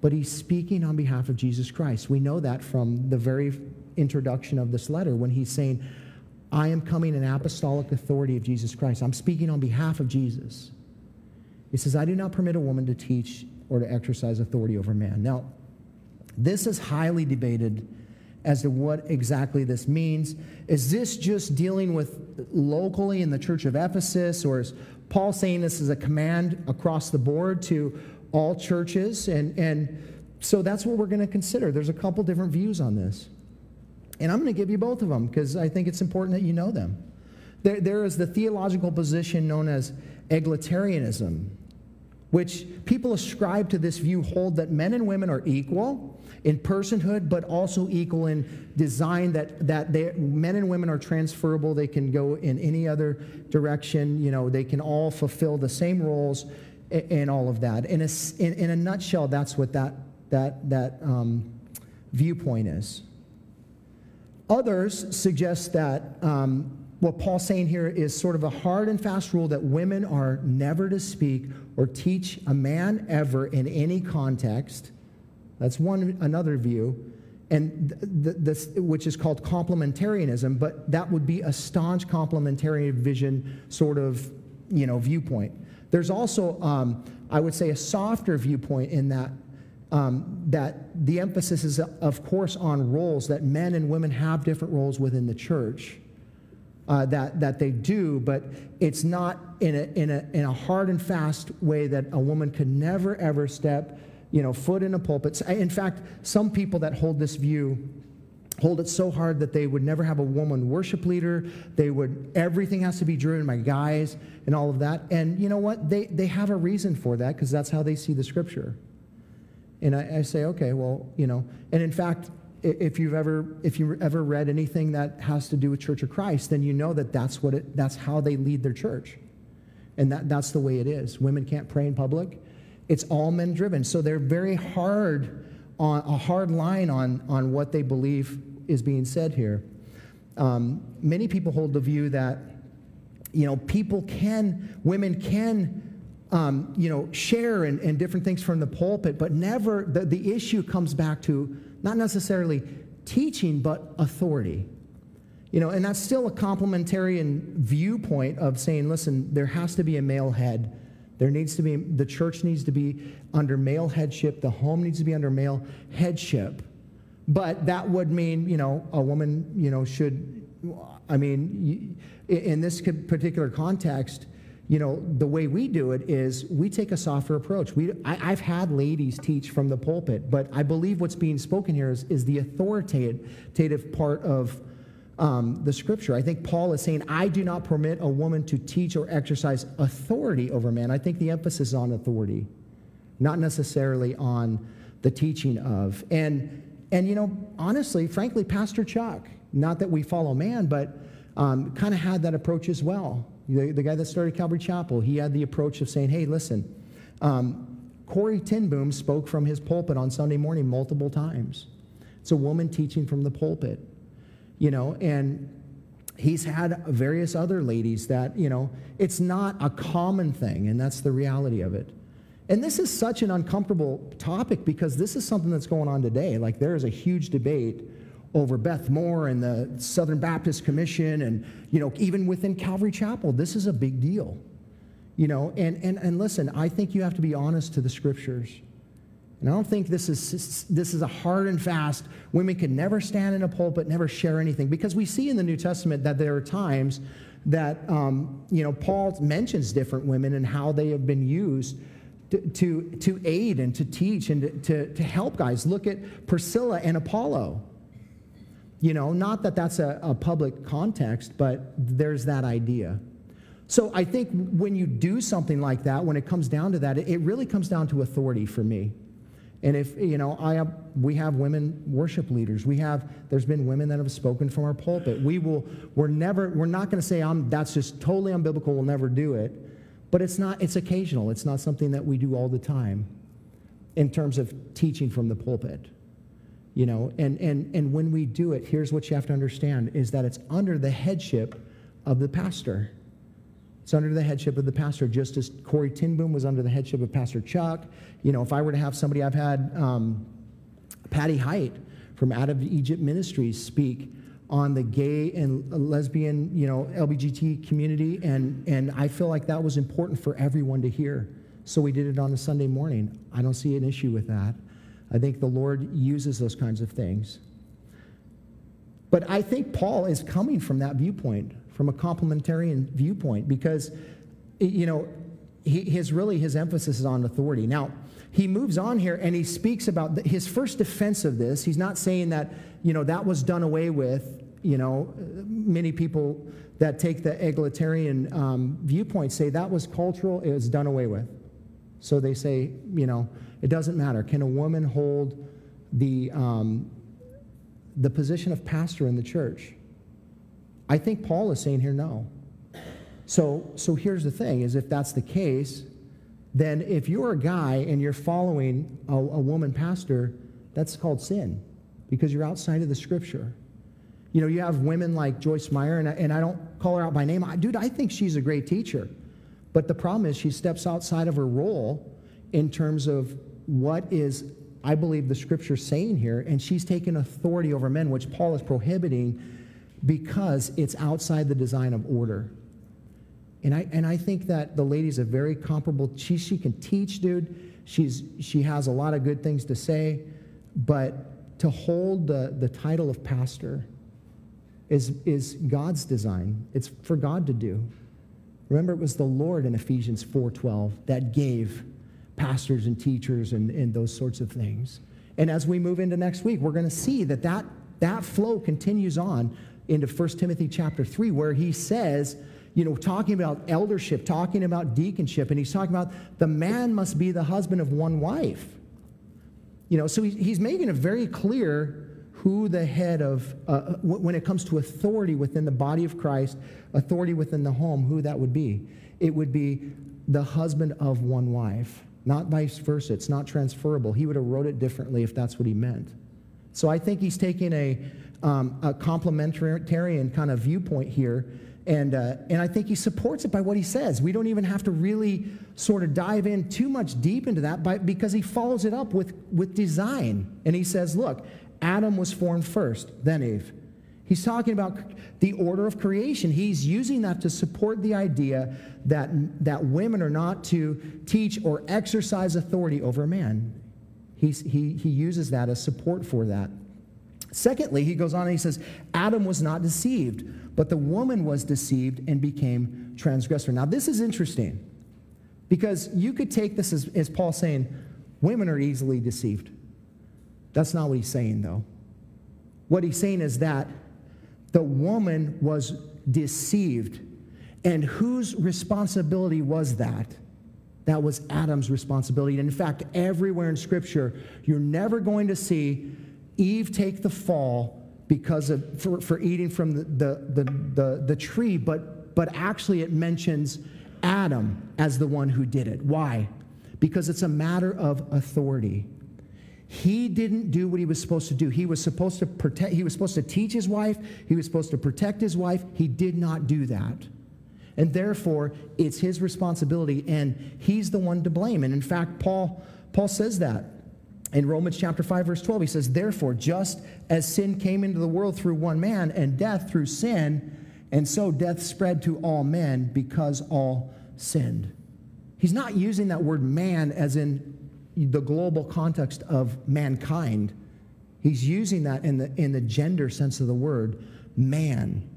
but he's speaking on behalf of Jesus Christ. We know that from the very introduction of this letter when he's saying, I am coming in apostolic authority of Jesus Christ. I'm speaking on behalf of Jesus. He says, I do not permit a woman to teach or to exercise authority over man. Now, this is highly debated as to what exactly this means. Is this just dealing with locally in the church of Ephesus, or is Paul saying this is a command across the board to all churches? And, and so that's what we're going to consider. There's a couple different views on this. And I'm going to give you both of them because I think it's important that you know them. There, there is the theological position known as egalitarianism, which people ascribe to this view hold that men and women are equal in personhood, but also equal in design, that, that they, men and women are transferable. They can go in any other direction. You know, they can all fulfill the same roles and all of that. In a, in, in a nutshell, that's what that, that, that um, viewpoint is. Others suggest that um, what Paul's saying here is sort of a hard and fast rule that women are never to speak or teach a man ever in any context. That's one another view, and the, the, which is called complementarianism. But that would be a staunch complementarian vision sort of you know viewpoint. There's also, um, I would say, a softer viewpoint in that um, that the emphasis is, of course, on roles that men and women have different roles within the church uh, that, that they do, but it's not in a, in, a, in a hard and fast way that a woman could never, ever step you know, foot in a pulpit. In fact, some people that hold this view hold it so hard that they would never have a woman worship leader. They would, everything has to be driven by guys and all of that. And you know what? They, they have a reason for that because that's how they see the scripture. And I, I, say, okay, well, you know, and in fact, if you've ever if you ever read anything that has to do with Church of Christ, then you know that that's what it, that's how they lead their church, and that that's the way it is. Women can't pray in public; it's all men driven. So they're very hard on a hard line on on what they believe is being said here. Um, many people hold the view that you know people can women can um, you know share and, and different things from the pulpit, but never the, the issue comes back to not necessarily teaching, but authority. You know, and that's still a complementarian viewpoint of saying, listen, there has to be a male head. There needs to be, the church needs to be under male headship, the home needs to be under male headship. But that would mean, you know, a woman, you know, should, I mean, in this particular context, you know, the way we do it is we take a softer approach. We, I, have had ladies teach from the pulpit, but I believe what's being spoken here is, is the authoritative part of um, the scripture. I think Paul is saying, I do not permit a woman to teach or exercise authority over man. I think the emphasis is on authority, not necessarily on the teaching of. And, and you know, honestly, frankly, Pastor Chuck, not that we follow man, but um, kind of had that approach as well. The, the guy that started Calvary Chapel, he had the approach of saying, hey, listen, um, Corrie ten Boom spoke from his pulpit on Sunday morning multiple times. It's a woman teaching from the pulpit, you know, and he's had various other ladies that, you know, it's not a common thing, and that's the reality of it. And this is such an uncomfortable topic because this is something that's going on today. Like, there is a huge debate over Beth Moore and the Southern Baptist Commission, and you know, even within Calvary Chapel, this is a big deal. You know, and and and listen, I think you have to be honest to the scriptures. And I don't think this is this is a hard and fast. Women can never stand in a pulpit, never share anything, because we see in the New Testament that there are times that um, you know Paul mentions different women and how they have been used to, to, to aid and to teach and to, to, to help guys. Look at Priscilla and Apollo. You know, not that that's a, a public context, but there's that idea. So I think when you do something like that, when it comes down to that, it, it really comes down to authority for me. And if, you know, I have, we have women worship leaders. We have, there's been women that have spoken from our pulpit. We will, we're never, we're not going to say, I'm, that's just totally unbiblical, we'll never do it. But it's not, it's occasional. It's not something that we do all the time in terms of teaching from the pulpit you know and and and when we do it here's what you have to understand is that it's under the headship of the pastor. It's under the headship of the pastor just as Corrie ten Boom was under the headship of pastor chuck. You know if i were to have somebody i've had um, patty height from out of egypt ministries speak on the gay and lesbian you know lbgt community and and i feel like that was important for everyone to hear. So we did it on a sunday morning. I don't see an issue with that I think the Lord uses those kinds of things. But I think Paul is coming from that viewpoint, from a complementarian viewpoint, because, you know, his really his emphasis is on authority. Now, he moves on here and he speaks about his first defense of this. He's not saying that, you know, that was done away with. You know, many people that take the egalitarian um, viewpoint say that was cultural, it was done away with. So they say, you know, it doesn't matter. Can a woman hold the, um, the position of pastor in the church? I think Paul is saying here, no. So, so here's the thing is if that's the case, then if you're a guy and you're following a, a woman pastor, that's called sin because you're outside of the scripture. You know, you have women like Joyce Meyer, and I, and I don't call her out by name. I, dude, I think she's a great teacher. But the problem is she steps outside of her role in terms of what is, I believe, the scripture saying here, and she's taken authority over men, which Paul is prohibiting because it's outside the design of order. And I, and I think that the lady's a very comparable. She, she can teach, dude. She's, she has a lot of good things to say. But to hold the, the title of pastor is, is God's design. It's for God to do. Remember, it was the Lord in Ephesians 4.12 that gave pastors and teachers and, and those sorts of things. And as we move into next week, we're going to see that, that that flow continues on into 1 Timothy chapter 3, where he says, you know, talking about eldership, talking about deaconship, and he's talking about the man must be the husband of one wife. You know, so he's making it very clear who the head of, uh, when it comes to authority within the body of Christ, authority within the home, who that would be. It would be the husband of one wife, not vice versa. It's not transferable. He would have wrote it differently if that's what he meant. So I think he's taking a, um, a complementarian kind of viewpoint here and, uh, and I think he supports it by what he says. We don't even have to really sort of dive in too much deep into that by, because he follows it up with, with design. And he says, look, Adam was formed first, then Eve. He's talking about the order of creation. He's using that to support the idea that, that women are not to teach or exercise authority over man. He's, he, he uses that as support for that. Secondly, he goes on and he says, Adam was not deceived, but the woman was deceived and became transgressor. Now, this is interesting because you could take this as, as Paul saying, women are easily deceived. That's not what he's saying, though. What he's saying is that the woman was deceived. And whose responsibility was that? That was Adam's responsibility. And in fact, everywhere in Scripture, you're never going to see Eve take the fall because of for, for eating from the, the, the, the, the tree, but, but actually it mentions Adam as the one who did it. Why? Because it's a matter of authority. He didn't do what he was supposed to do. He was supposed to protect, he was supposed to teach his wife, he was supposed to protect his wife. He did not do that. And therefore, it's his responsibility, and he's the one to blame. And in fact, Paul, Paul says that in Romans chapter 5 verse 12 he says therefore just as sin came into the world through one man and death through sin and so death spread to all men because all sinned. He's not using that word man as in the global context of mankind. He's using that in the, in the gender sense of the word, man,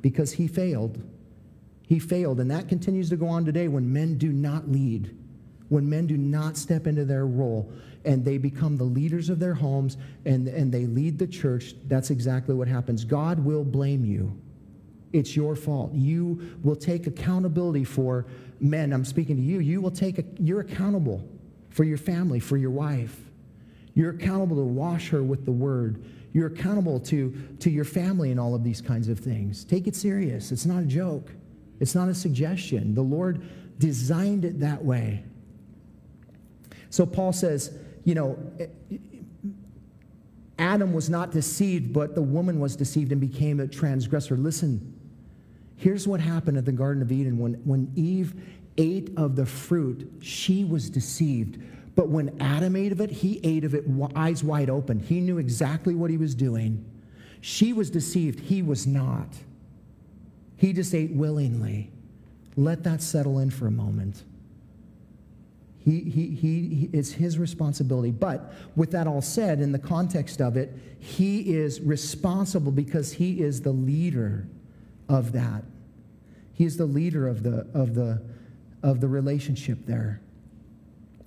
because he failed. He failed. And that continues to go on today when men do not lead, when men do not step into their role and they become the leaders of their homes and, and they lead the church, that's exactly what happens. God will blame you. It's your fault. You will take accountability for men. I'm speaking to you. You will take, a, you're accountable for your family, for your wife. You're accountable to wash her with the word. You're accountable to, to your family and all of these kinds of things. Take it serious. It's not a joke, it's not a suggestion. The Lord designed it that way. So Paul says, you know, Adam was not deceived, but the woman was deceived and became a transgressor. Listen, here's what happened at the Garden of Eden. When, when Eve ate of the fruit, she was deceived. But when Adam ate of it, he ate of it eyes wide open. He knew exactly what he was doing. She was deceived, he was not. He just ate willingly. Let that settle in for a moment. He, he, he, he, it's his responsibility. But with that all said, in the context of it, he is responsible because he is the leader of that. He is the leader of the, of the, of the relationship there.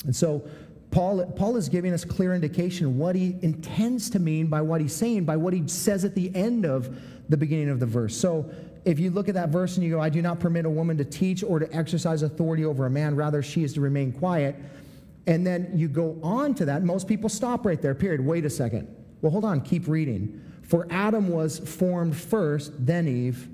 And so Paul, Paul is giving us clear indication what he intends to mean by what he's saying, by what he says at the end of the beginning of the verse. So if you look at that verse and you go, I do not permit a woman to teach or to exercise authority over a man, rather, she is to remain quiet. And then you go on to that. Most people stop right there, period. Wait a second. Well, hold on, keep reading. For Adam was formed first, then Eve.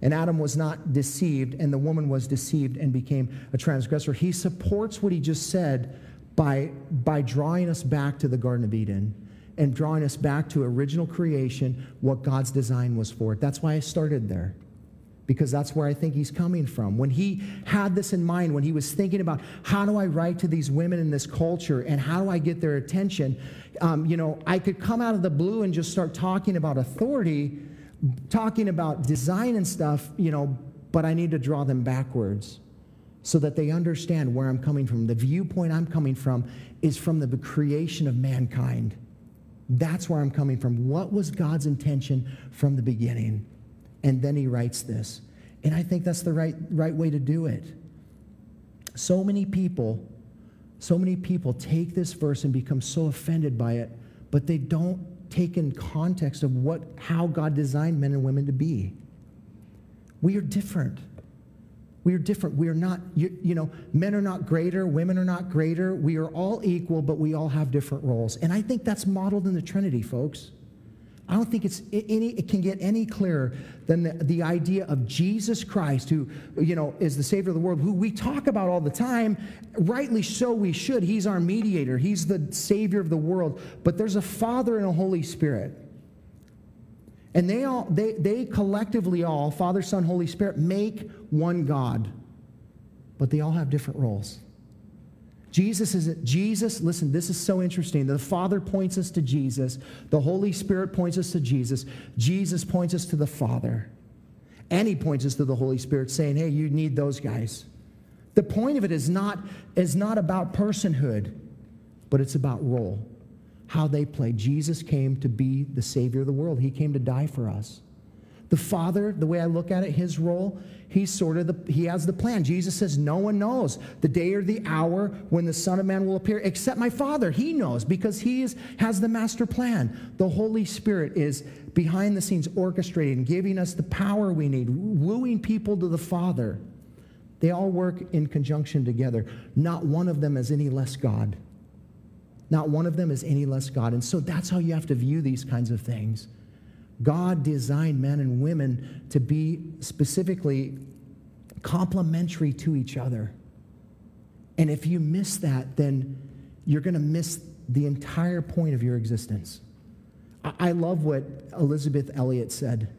And Adam was not deceived, and the woman was deceived and became a transgressor. He supports what he just said by, by drawing us back to the Garden of Eden and drawing us back to original creation, what God's design was for it. That's why I started there because that's where I think he's coming from. When he had this in mind, when he was thinking about how do I write to these women in this culture and how do I get their attention, um, you know, I could come out of the blue and just start talking about authority, talking about design and stuff, you know, but I need to draw them backwards so that they understand where I'm coming from. The viewpoint I'm coming from is from the creation of mankind. That's where I'm coming from. What was God's intention from the beginning? And then he writes this. And I think that's the right, right way to do it. So many people, so many people take this verse and become so offended by it, but they don't take in context of what, how God designed men and women to be. We are different. We are different. We are not, you, you, know, men are not greater, women are not greater. We are all equal, but we all have different roles. And I think that's modeled in the Trinity, folks. I don't think it's any, it can get any clearer than the, the idea of Jesus Christ, who, you know, is the Savior of the world, who we talk about all the time. Rightly so, we should. He's our mediator, He's the Savior of the world. But there's a Father and a Holy Spirit. And they all, they, they collectively all, Father, Son, Holy Spirit, make one God. But they all have different roles. Jesus is Jesus, listen, this is so interesting. The Father points us to Jesus, the Holy Spirit points us to Jesus, Jesus points us to the Father. And he points us to the Holy Spirit, saying, Hey, you need those guys. The point of it is not, is not about personhood, but it's about role, how they play. Jesus came to be the Savior of the world, He came to die for us. The Father, the way I look at it, his role, he's sort of the, he has the plan. Jesus says, No one knows the day or the hour when the Son of Man will appear except my Father. He knows because he is, has the master plan. The Holy Spirit is behind the scenes orchestrating, giving us the power we need, wooing people to the Father. They all work in conjunction together. Not one of them is any less God. Not one of them is any less God. And so that's how you have to view these kinds of things. God designed men and women to be specifically complementary to each other. And if you miss that, then you're going to miss the entire point of your existence. I love what Elisabeth Elliot said.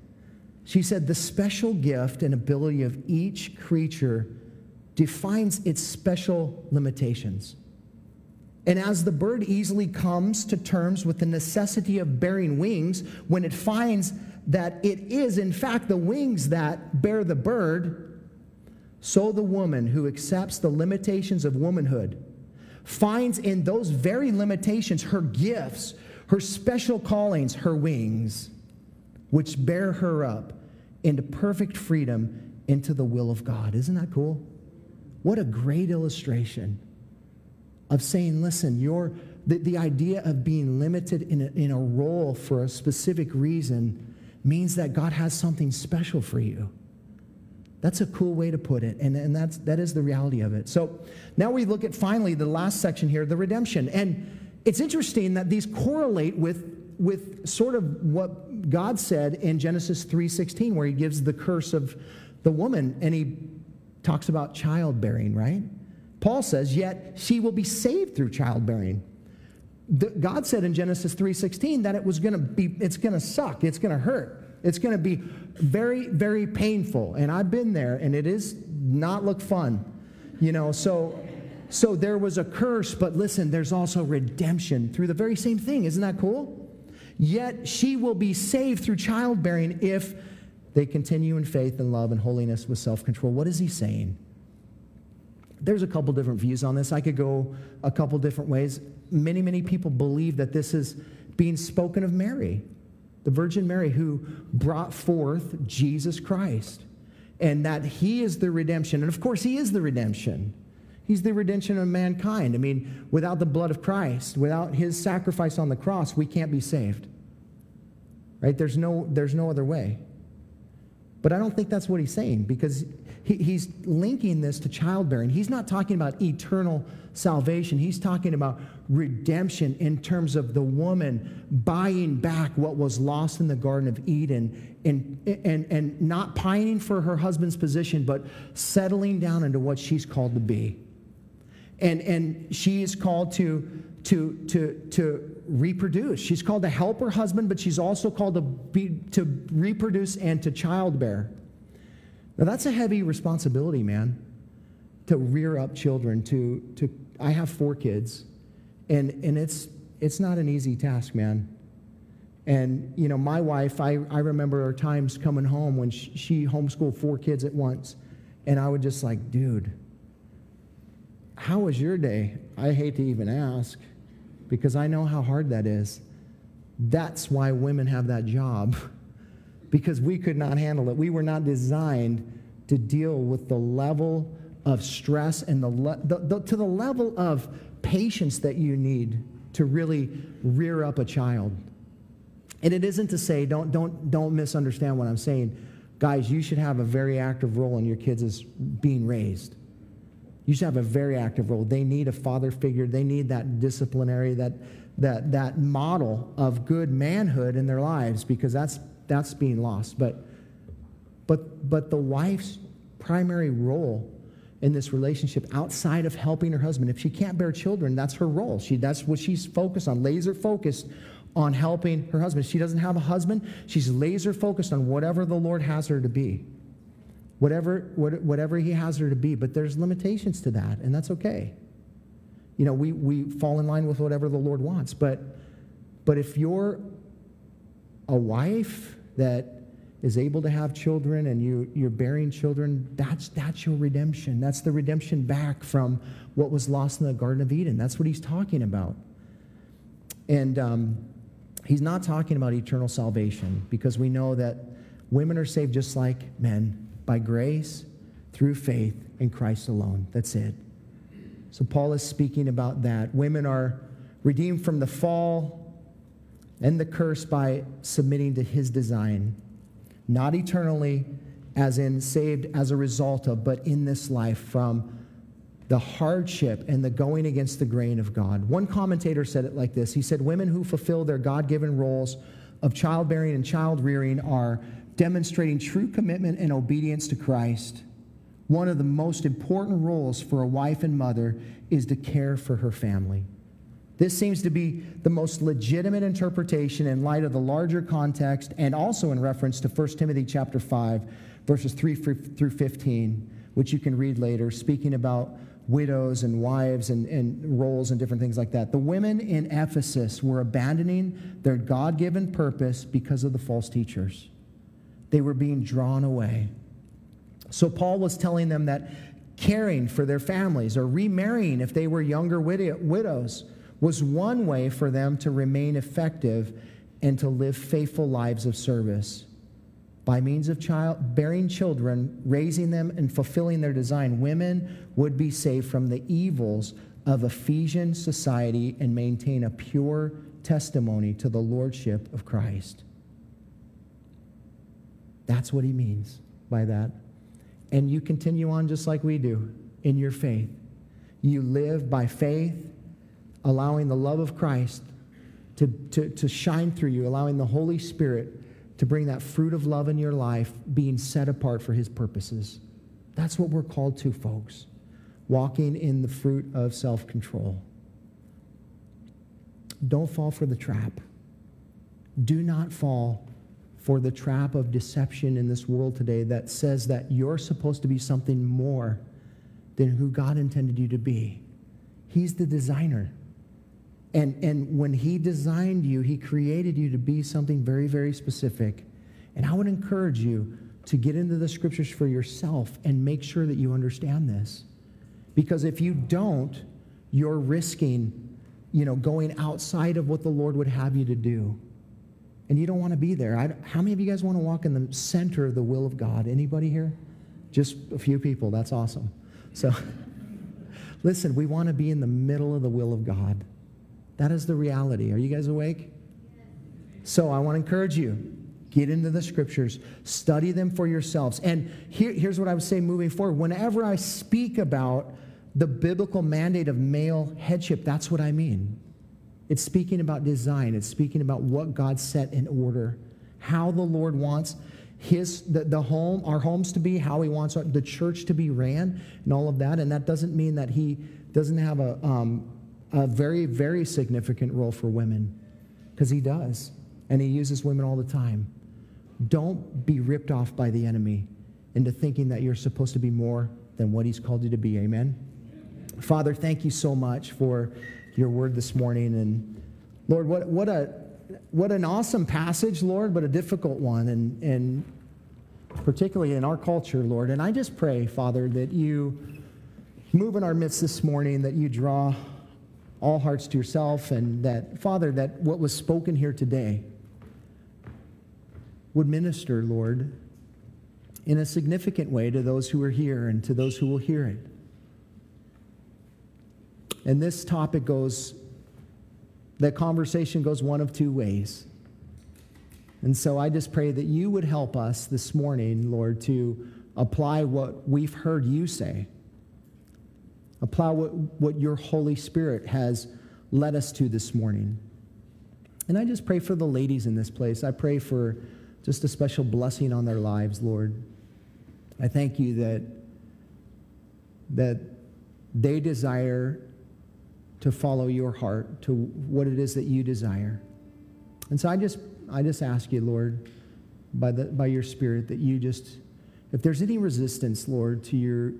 She said, The special gift and ability of each creature defines its special limitations. And as the bird easily comes to terms with the necessity of bearing wings, when it finds that it is, in fact, the wings that bear the bird, so the woman who accepts the limitations of womanhood finds in those very limitations her gifts, her special callings, her wings, which bear her up into perfect freedom into the will of God. Isn't that cool? What a great illustration of saying, listen, your, the, the idea of being limited in a, in a role for a specific reason means that God has something special for you. That's a cool way to put it, and, and that's, that is the reality of it. So now we look at finally the last section here, the redemption. And it's interesting that these correlate with, with sort of what God said in Genesis 3.16, where he gives the curse of the woman, and he talks about childbearing, right? Paul says, yet she will be saved through childbearing. The, God said in Genesis 3:16 that it was going to be it's going to suck, it's going to hurt. It's going to be very very painful. And I've been there and it is not look fun. You know, so so there was a curse, but listen, there's also redemption through the very same thing. Isn't that cool? Yet she will be saved through childbearing if they continue in faith and love and holiness with self-control. What is he saying? There's a couple different views on this. I could go a couple different ways. Many, many people believe that this is being spoken of Mary, the Virgin Mary, who brought forth Jesus Christ. and that he is the redemption. And of course, he is the redemption. He's the redemption of mankind. I mean, without the blood of Christ, without his sacrifice on the cross, we can't be saved. Right? There's no, there's no other way. But I don't think that's what he's saying because he, he's linking this to childbearing. He's not talking about eternal salvation. He's talking about redemption in terms of the woman buying back what was lost in the Garden of Eden and, and, and not pining for her husband's position, but settling down into what she's called to be. And, and she is called to, to, to, to reproduce. She's called to help her husband, but she's also called to, be, to reproduce and to childbear. Now, that's a heavy responsibility, man, to rear up children. To, to I have four kids, and, and it's, it's not an easy task, man. And, you know, my wife, I, I remember times coming home when she, she homeschooled four kids at once, and I would just like, dude, how was your day? I hate to even ask because I know how hard that is. That's why women have that job (laughs) because we could not handle it. We were not designed to deal with the level of stress and the, le- the, the, to the level of patience that you need to really rear up a child. And it isn't to say, don't, don't, don't misunderstand what I'm saying. Guys, you should have a very active role in your kids' being raised. You should have a very active role. They need a father figure. They need that disciplinary, that, that, that model of good manhood in their lives because that's, that's being lost. But, but, but the wife's primary role in this relationship outside of helping her husband, if she can't bear children, that's her role. She, that's what she's focused on, laser focused on helping her husband. If she doesn't have a husband, she's laser focused on whatever the Lord has her to be whatever, whatever he has her to be. But there's limitations to that, and that's okay. You know, we, we fall in line with whatever the Lord wants. But, but if you're a wife that is able to have children and you, you're bearing children, that's, that's your redemption. That's the redemption back from what was lost in the Garden of Eden. That's what he's talking about. And um, he's not talking about eternal salvation because we know that women are saved just like men by grace through faith in Christ alone. That's it. So Paul is speaking about that. Women are redeemed from the fall and the curse by submitting to his design, not eternally, as in saved as a result of, but in this life from the hardship and the going against the grain of God. One commentator said it like this He said, Women who fulfill their God given roles of childbearing and child rearing are demonstrating true commitment and obedience to Christ, one of the most important roles for a wife and mother is to care for her family. This seems to be the most legitimate interpretation in light of the larger context and also in reference to 1 Timothy chapter 5 verses 3 through 15, which you can read later, speaking about widows and wives and, and roles and different things like that. The women in Ephesus were abandoning their God given purpose because of the false teachers. They were being drawn away. So Paul was telling them that caring for their families or remarrying if they were younger widows was one way for them to remain effective and to live faithful lives of service. By means of child, bearing children, raising them, and fulfilling their design, women would be saved from the evils of Ephesian society and maintain a pure testimony to the lordship of Christ. That's what he means by that. And you continue on just like we do in your faith. You live by faith, allowing the love of Christ to, to, to shine through you, allowing the Holy Spirit to bring that fruit of love in your life, being set apart for his purposes. That's what we're called to, folks. Walking in the fruit of self control. Don't fall for the trap. Do not fall for the trap of deception in this world today that says that you're supposed to be something more than who God intended you to be. He's the designer. And, and when He designed you, He created you to be something very, very specific. And I would encourage you to get into the scriptures for yourself and make sure that you understand this. Because if you don't, you're risking, you know, going outside of what the Lord would have you to do and you don't want to be there. I, how many of you guys want to walk in the center of the will of God? Anybody here? Just a few people. That's awesome. So, (laughs) listen, we want to be in the middle of the will of God. That is the reality. Are you guys awake? So, I want to encourage you get into the scriptures, study them for yourselves. And here, here's what I would say moving forward. Whenever I speak about the biblical mandate of male headship, that's what I mean. It's speaking about design, it's speaking about what God set in order, how the Lord wants his the, the home our homes to be how he wants our, the church to be ran and all of that. And that doesn't mean that he doesn't have a, um, a very very significant role for women because he does. And he uses women all the time. Don't be ripped off by the enemy into thinking that you're supposed to be more than what he's called you to be. Amen? Father thank you so much for your word this morning and lord what, what a what an awesome passage, Lord, but a difficult one, and, and particularly in our culture, Lord. And I just pray, Father, that you move in our midst this morning, that you draw all hearts to yourself, and that, Father, that what was spoken here today would minister, Lord, in a significant way to those who are here and to those who will hear it. And this topic goes that conversation goes one of two ways. And so I just pray that you would help us this morning, Lord, to apply what we've heard you say, apply what, what your Holy Spirit has led us to this morning. And I just pray for the ladies in this place. I pray for just a special blessing on their lives, Lord. I thank you that, that they desire to follow your heart, to what it is that you desire. And so I just, I just ask you, Lord, by, the, by your Spirit, that you just, if there's any resistance, Lord, to your,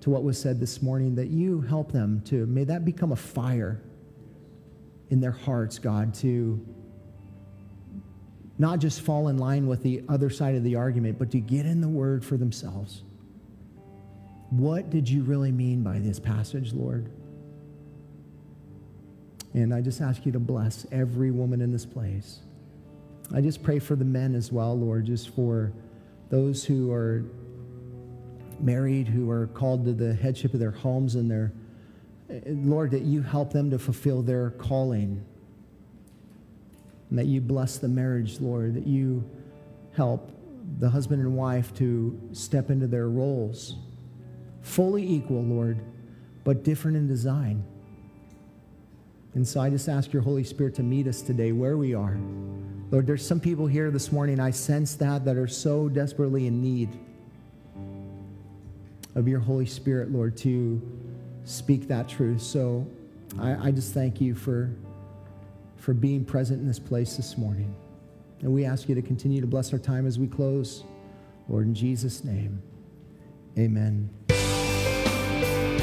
to what was said this morning, that you help them to, may that become a fire in their hearts, God, to not just fall in line with the other side of the argument, but to get in the word for themselves. What did you really mean by this passage, Lord? And I just ask you to bless every woman in this place. I just pray for the men as well, Lord, just for those who are married, who are called to the headship of their homes and their, Lord, that you help them to fulfill their calling. And that you bless the marriage, Lord, that you help the husband and wife to step into their roles, fully equal, Lord, but different in design. And so I just ask your Holy Spirit to meet us today where we are. Lord, there's some people here this morning, I sense that, that are so desperately in need of your Holy Spirit, Lord, to speak that truth. So I, I just thank you for, for being present in this place this morning. And we ask you to continue to bless our time as we close. Lord, in Jesus' name, amen.